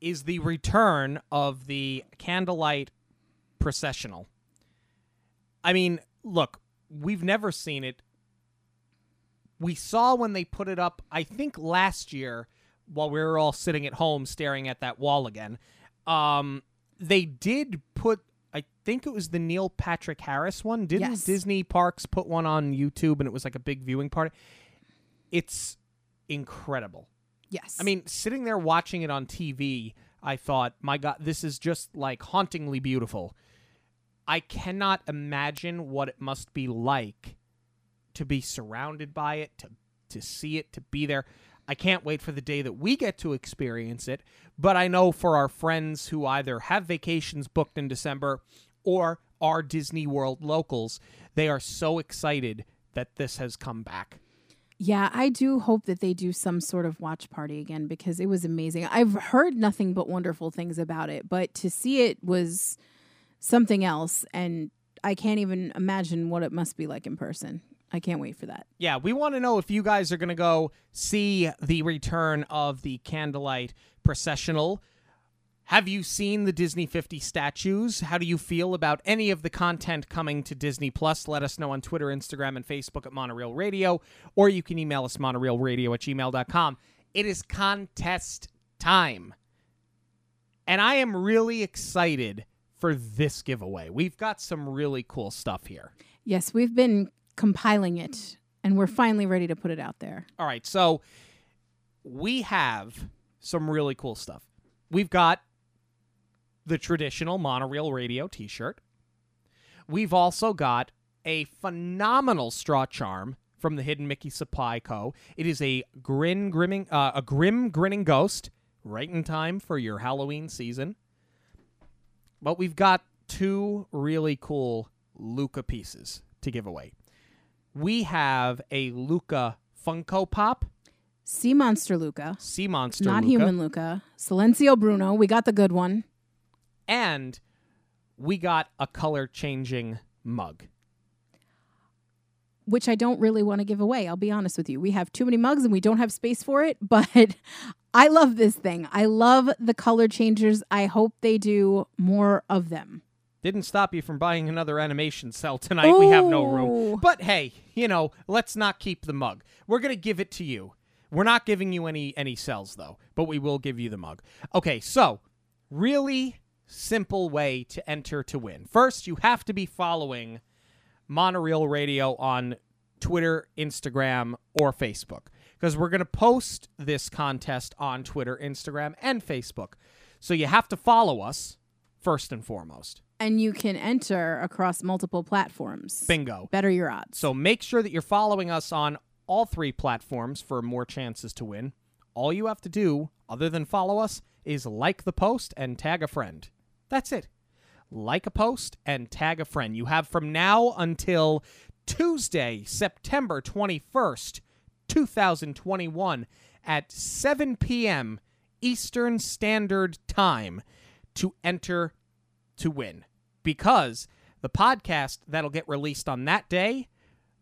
is the return of the candlelight processional. I mean, look, we've never seen it. We saw when they put it up, I think last year, while we were all sitting at home staring at that wall again. Um, they did put, I think it was the Neil Patrick Harris one. Didn't Yes. Disney Parks put one on YouTube and it was like a big viewing party? It's incredible. Yes. I mean, sitting there watching it on TV, I thought, my God, this is just like hauntingly beautiful. I cannot imagine what it must be like to be surrounded by it, to to see it, to be there. I can't wait for the day that we get to experience it. But I know for our friends who either have vacations booked in December or are Disney World locals, they are so excited that this has come back. Yeah, I do hope that they do some sort of watch party again because it was amazing. I've heard nothing but wonderful things about it, but to see it was something else and I can't even imagine what it must be like in person. I can't wait for that. Yeah, we want to know if you guys are going to go see the return of the Candlelight Processional. Have you seen the Disney 50 statues? How do you feel about any of the content coming to Disney Plus? Let us know on Twitter, Instagram, and Facebook at Monorail Radio, or you can email us monorailradio at gmail.com. It is contest time. And I am really excited for this giveaway. We've got some really cool stuff here. Yes, we've been compiling it and we're finally ready to put it out there. All right, so we have some really cool stuff. We've got the traditional monorail radio t shirt. We've also got a phenomenal straw charm from the Hidden Mickey Supply Co. It is a grin grimming uh, a grim grinning ghost right in time for your Halloween season. But we've got two really cool Luca pieces to give away. We have a Luca Funko Pop, Sea Monster Luca, Sea Monster not Luca, human Luca, Silenzio Bruno. We got the good one. And we got a color changing mug. which I don't really want to give away. I'll be honest with you. We have too many mugs and we don't have space for it, but I love this thing. I love the color changers. I hope they do more of them. Didn't stop you from buying another animation cell tonight. We have no room. But hey, you know, let's not keep the mug. We're going to give it to you. We're not giving you any any cells though, but we will give you the mug. Okay, so really simple way to enter to win. First, you have to be following Monorail Radio on Twitter, Instagram, or Facebook because we're going to post this contest on Twitter, Instagram, and Facebook. So you have to follow us first and foremost. And you can enter across multiple platforms. Bingo. Better your odds. So make sure that you're following us on all three platforms for more chances to win. All you have to do, other than follow us, is like the post and tag a friend. That's it. Like a post and tag a friend. You have from now until Tuesday, September 21st, 2021, at 7 p.m. Eastern Standard Time to enter to win. Because the podcast that'll get released on that day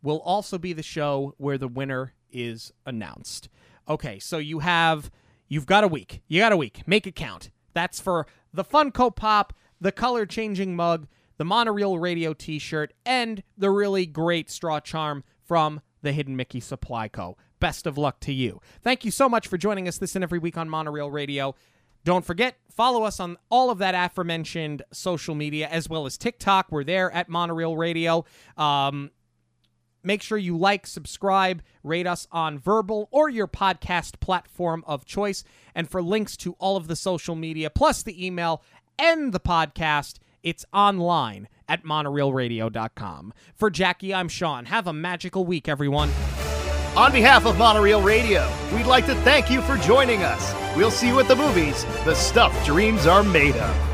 will also be the show where the winner is announced. Okay, so you have you've got a week. You got a week. Make it count. That's for the Funko Pop, the color changing mug, the monorail radio t-shirt, and the really great straw charm from the Hidden Mickey Supply Co. Best of luck to you. Thank you so much for joining us this and every week on Monorail Radio. Don't forget, follow us on all of that aforementioned social media as well as TikTok. We're there at Monorail Radio. Um, Make sure you like, subscribe, rate us on Verbal or your podcast platform of choice. And for links to all of the social media, plus the email and the podcast, it's online at monorailradio.com. For Jackie, I'm Sean. Have a magical week, everyone. On behalf of Monorail Radio, we'd like to thank you for joining us. We'll see you at the movies, the stuff dreams are made of.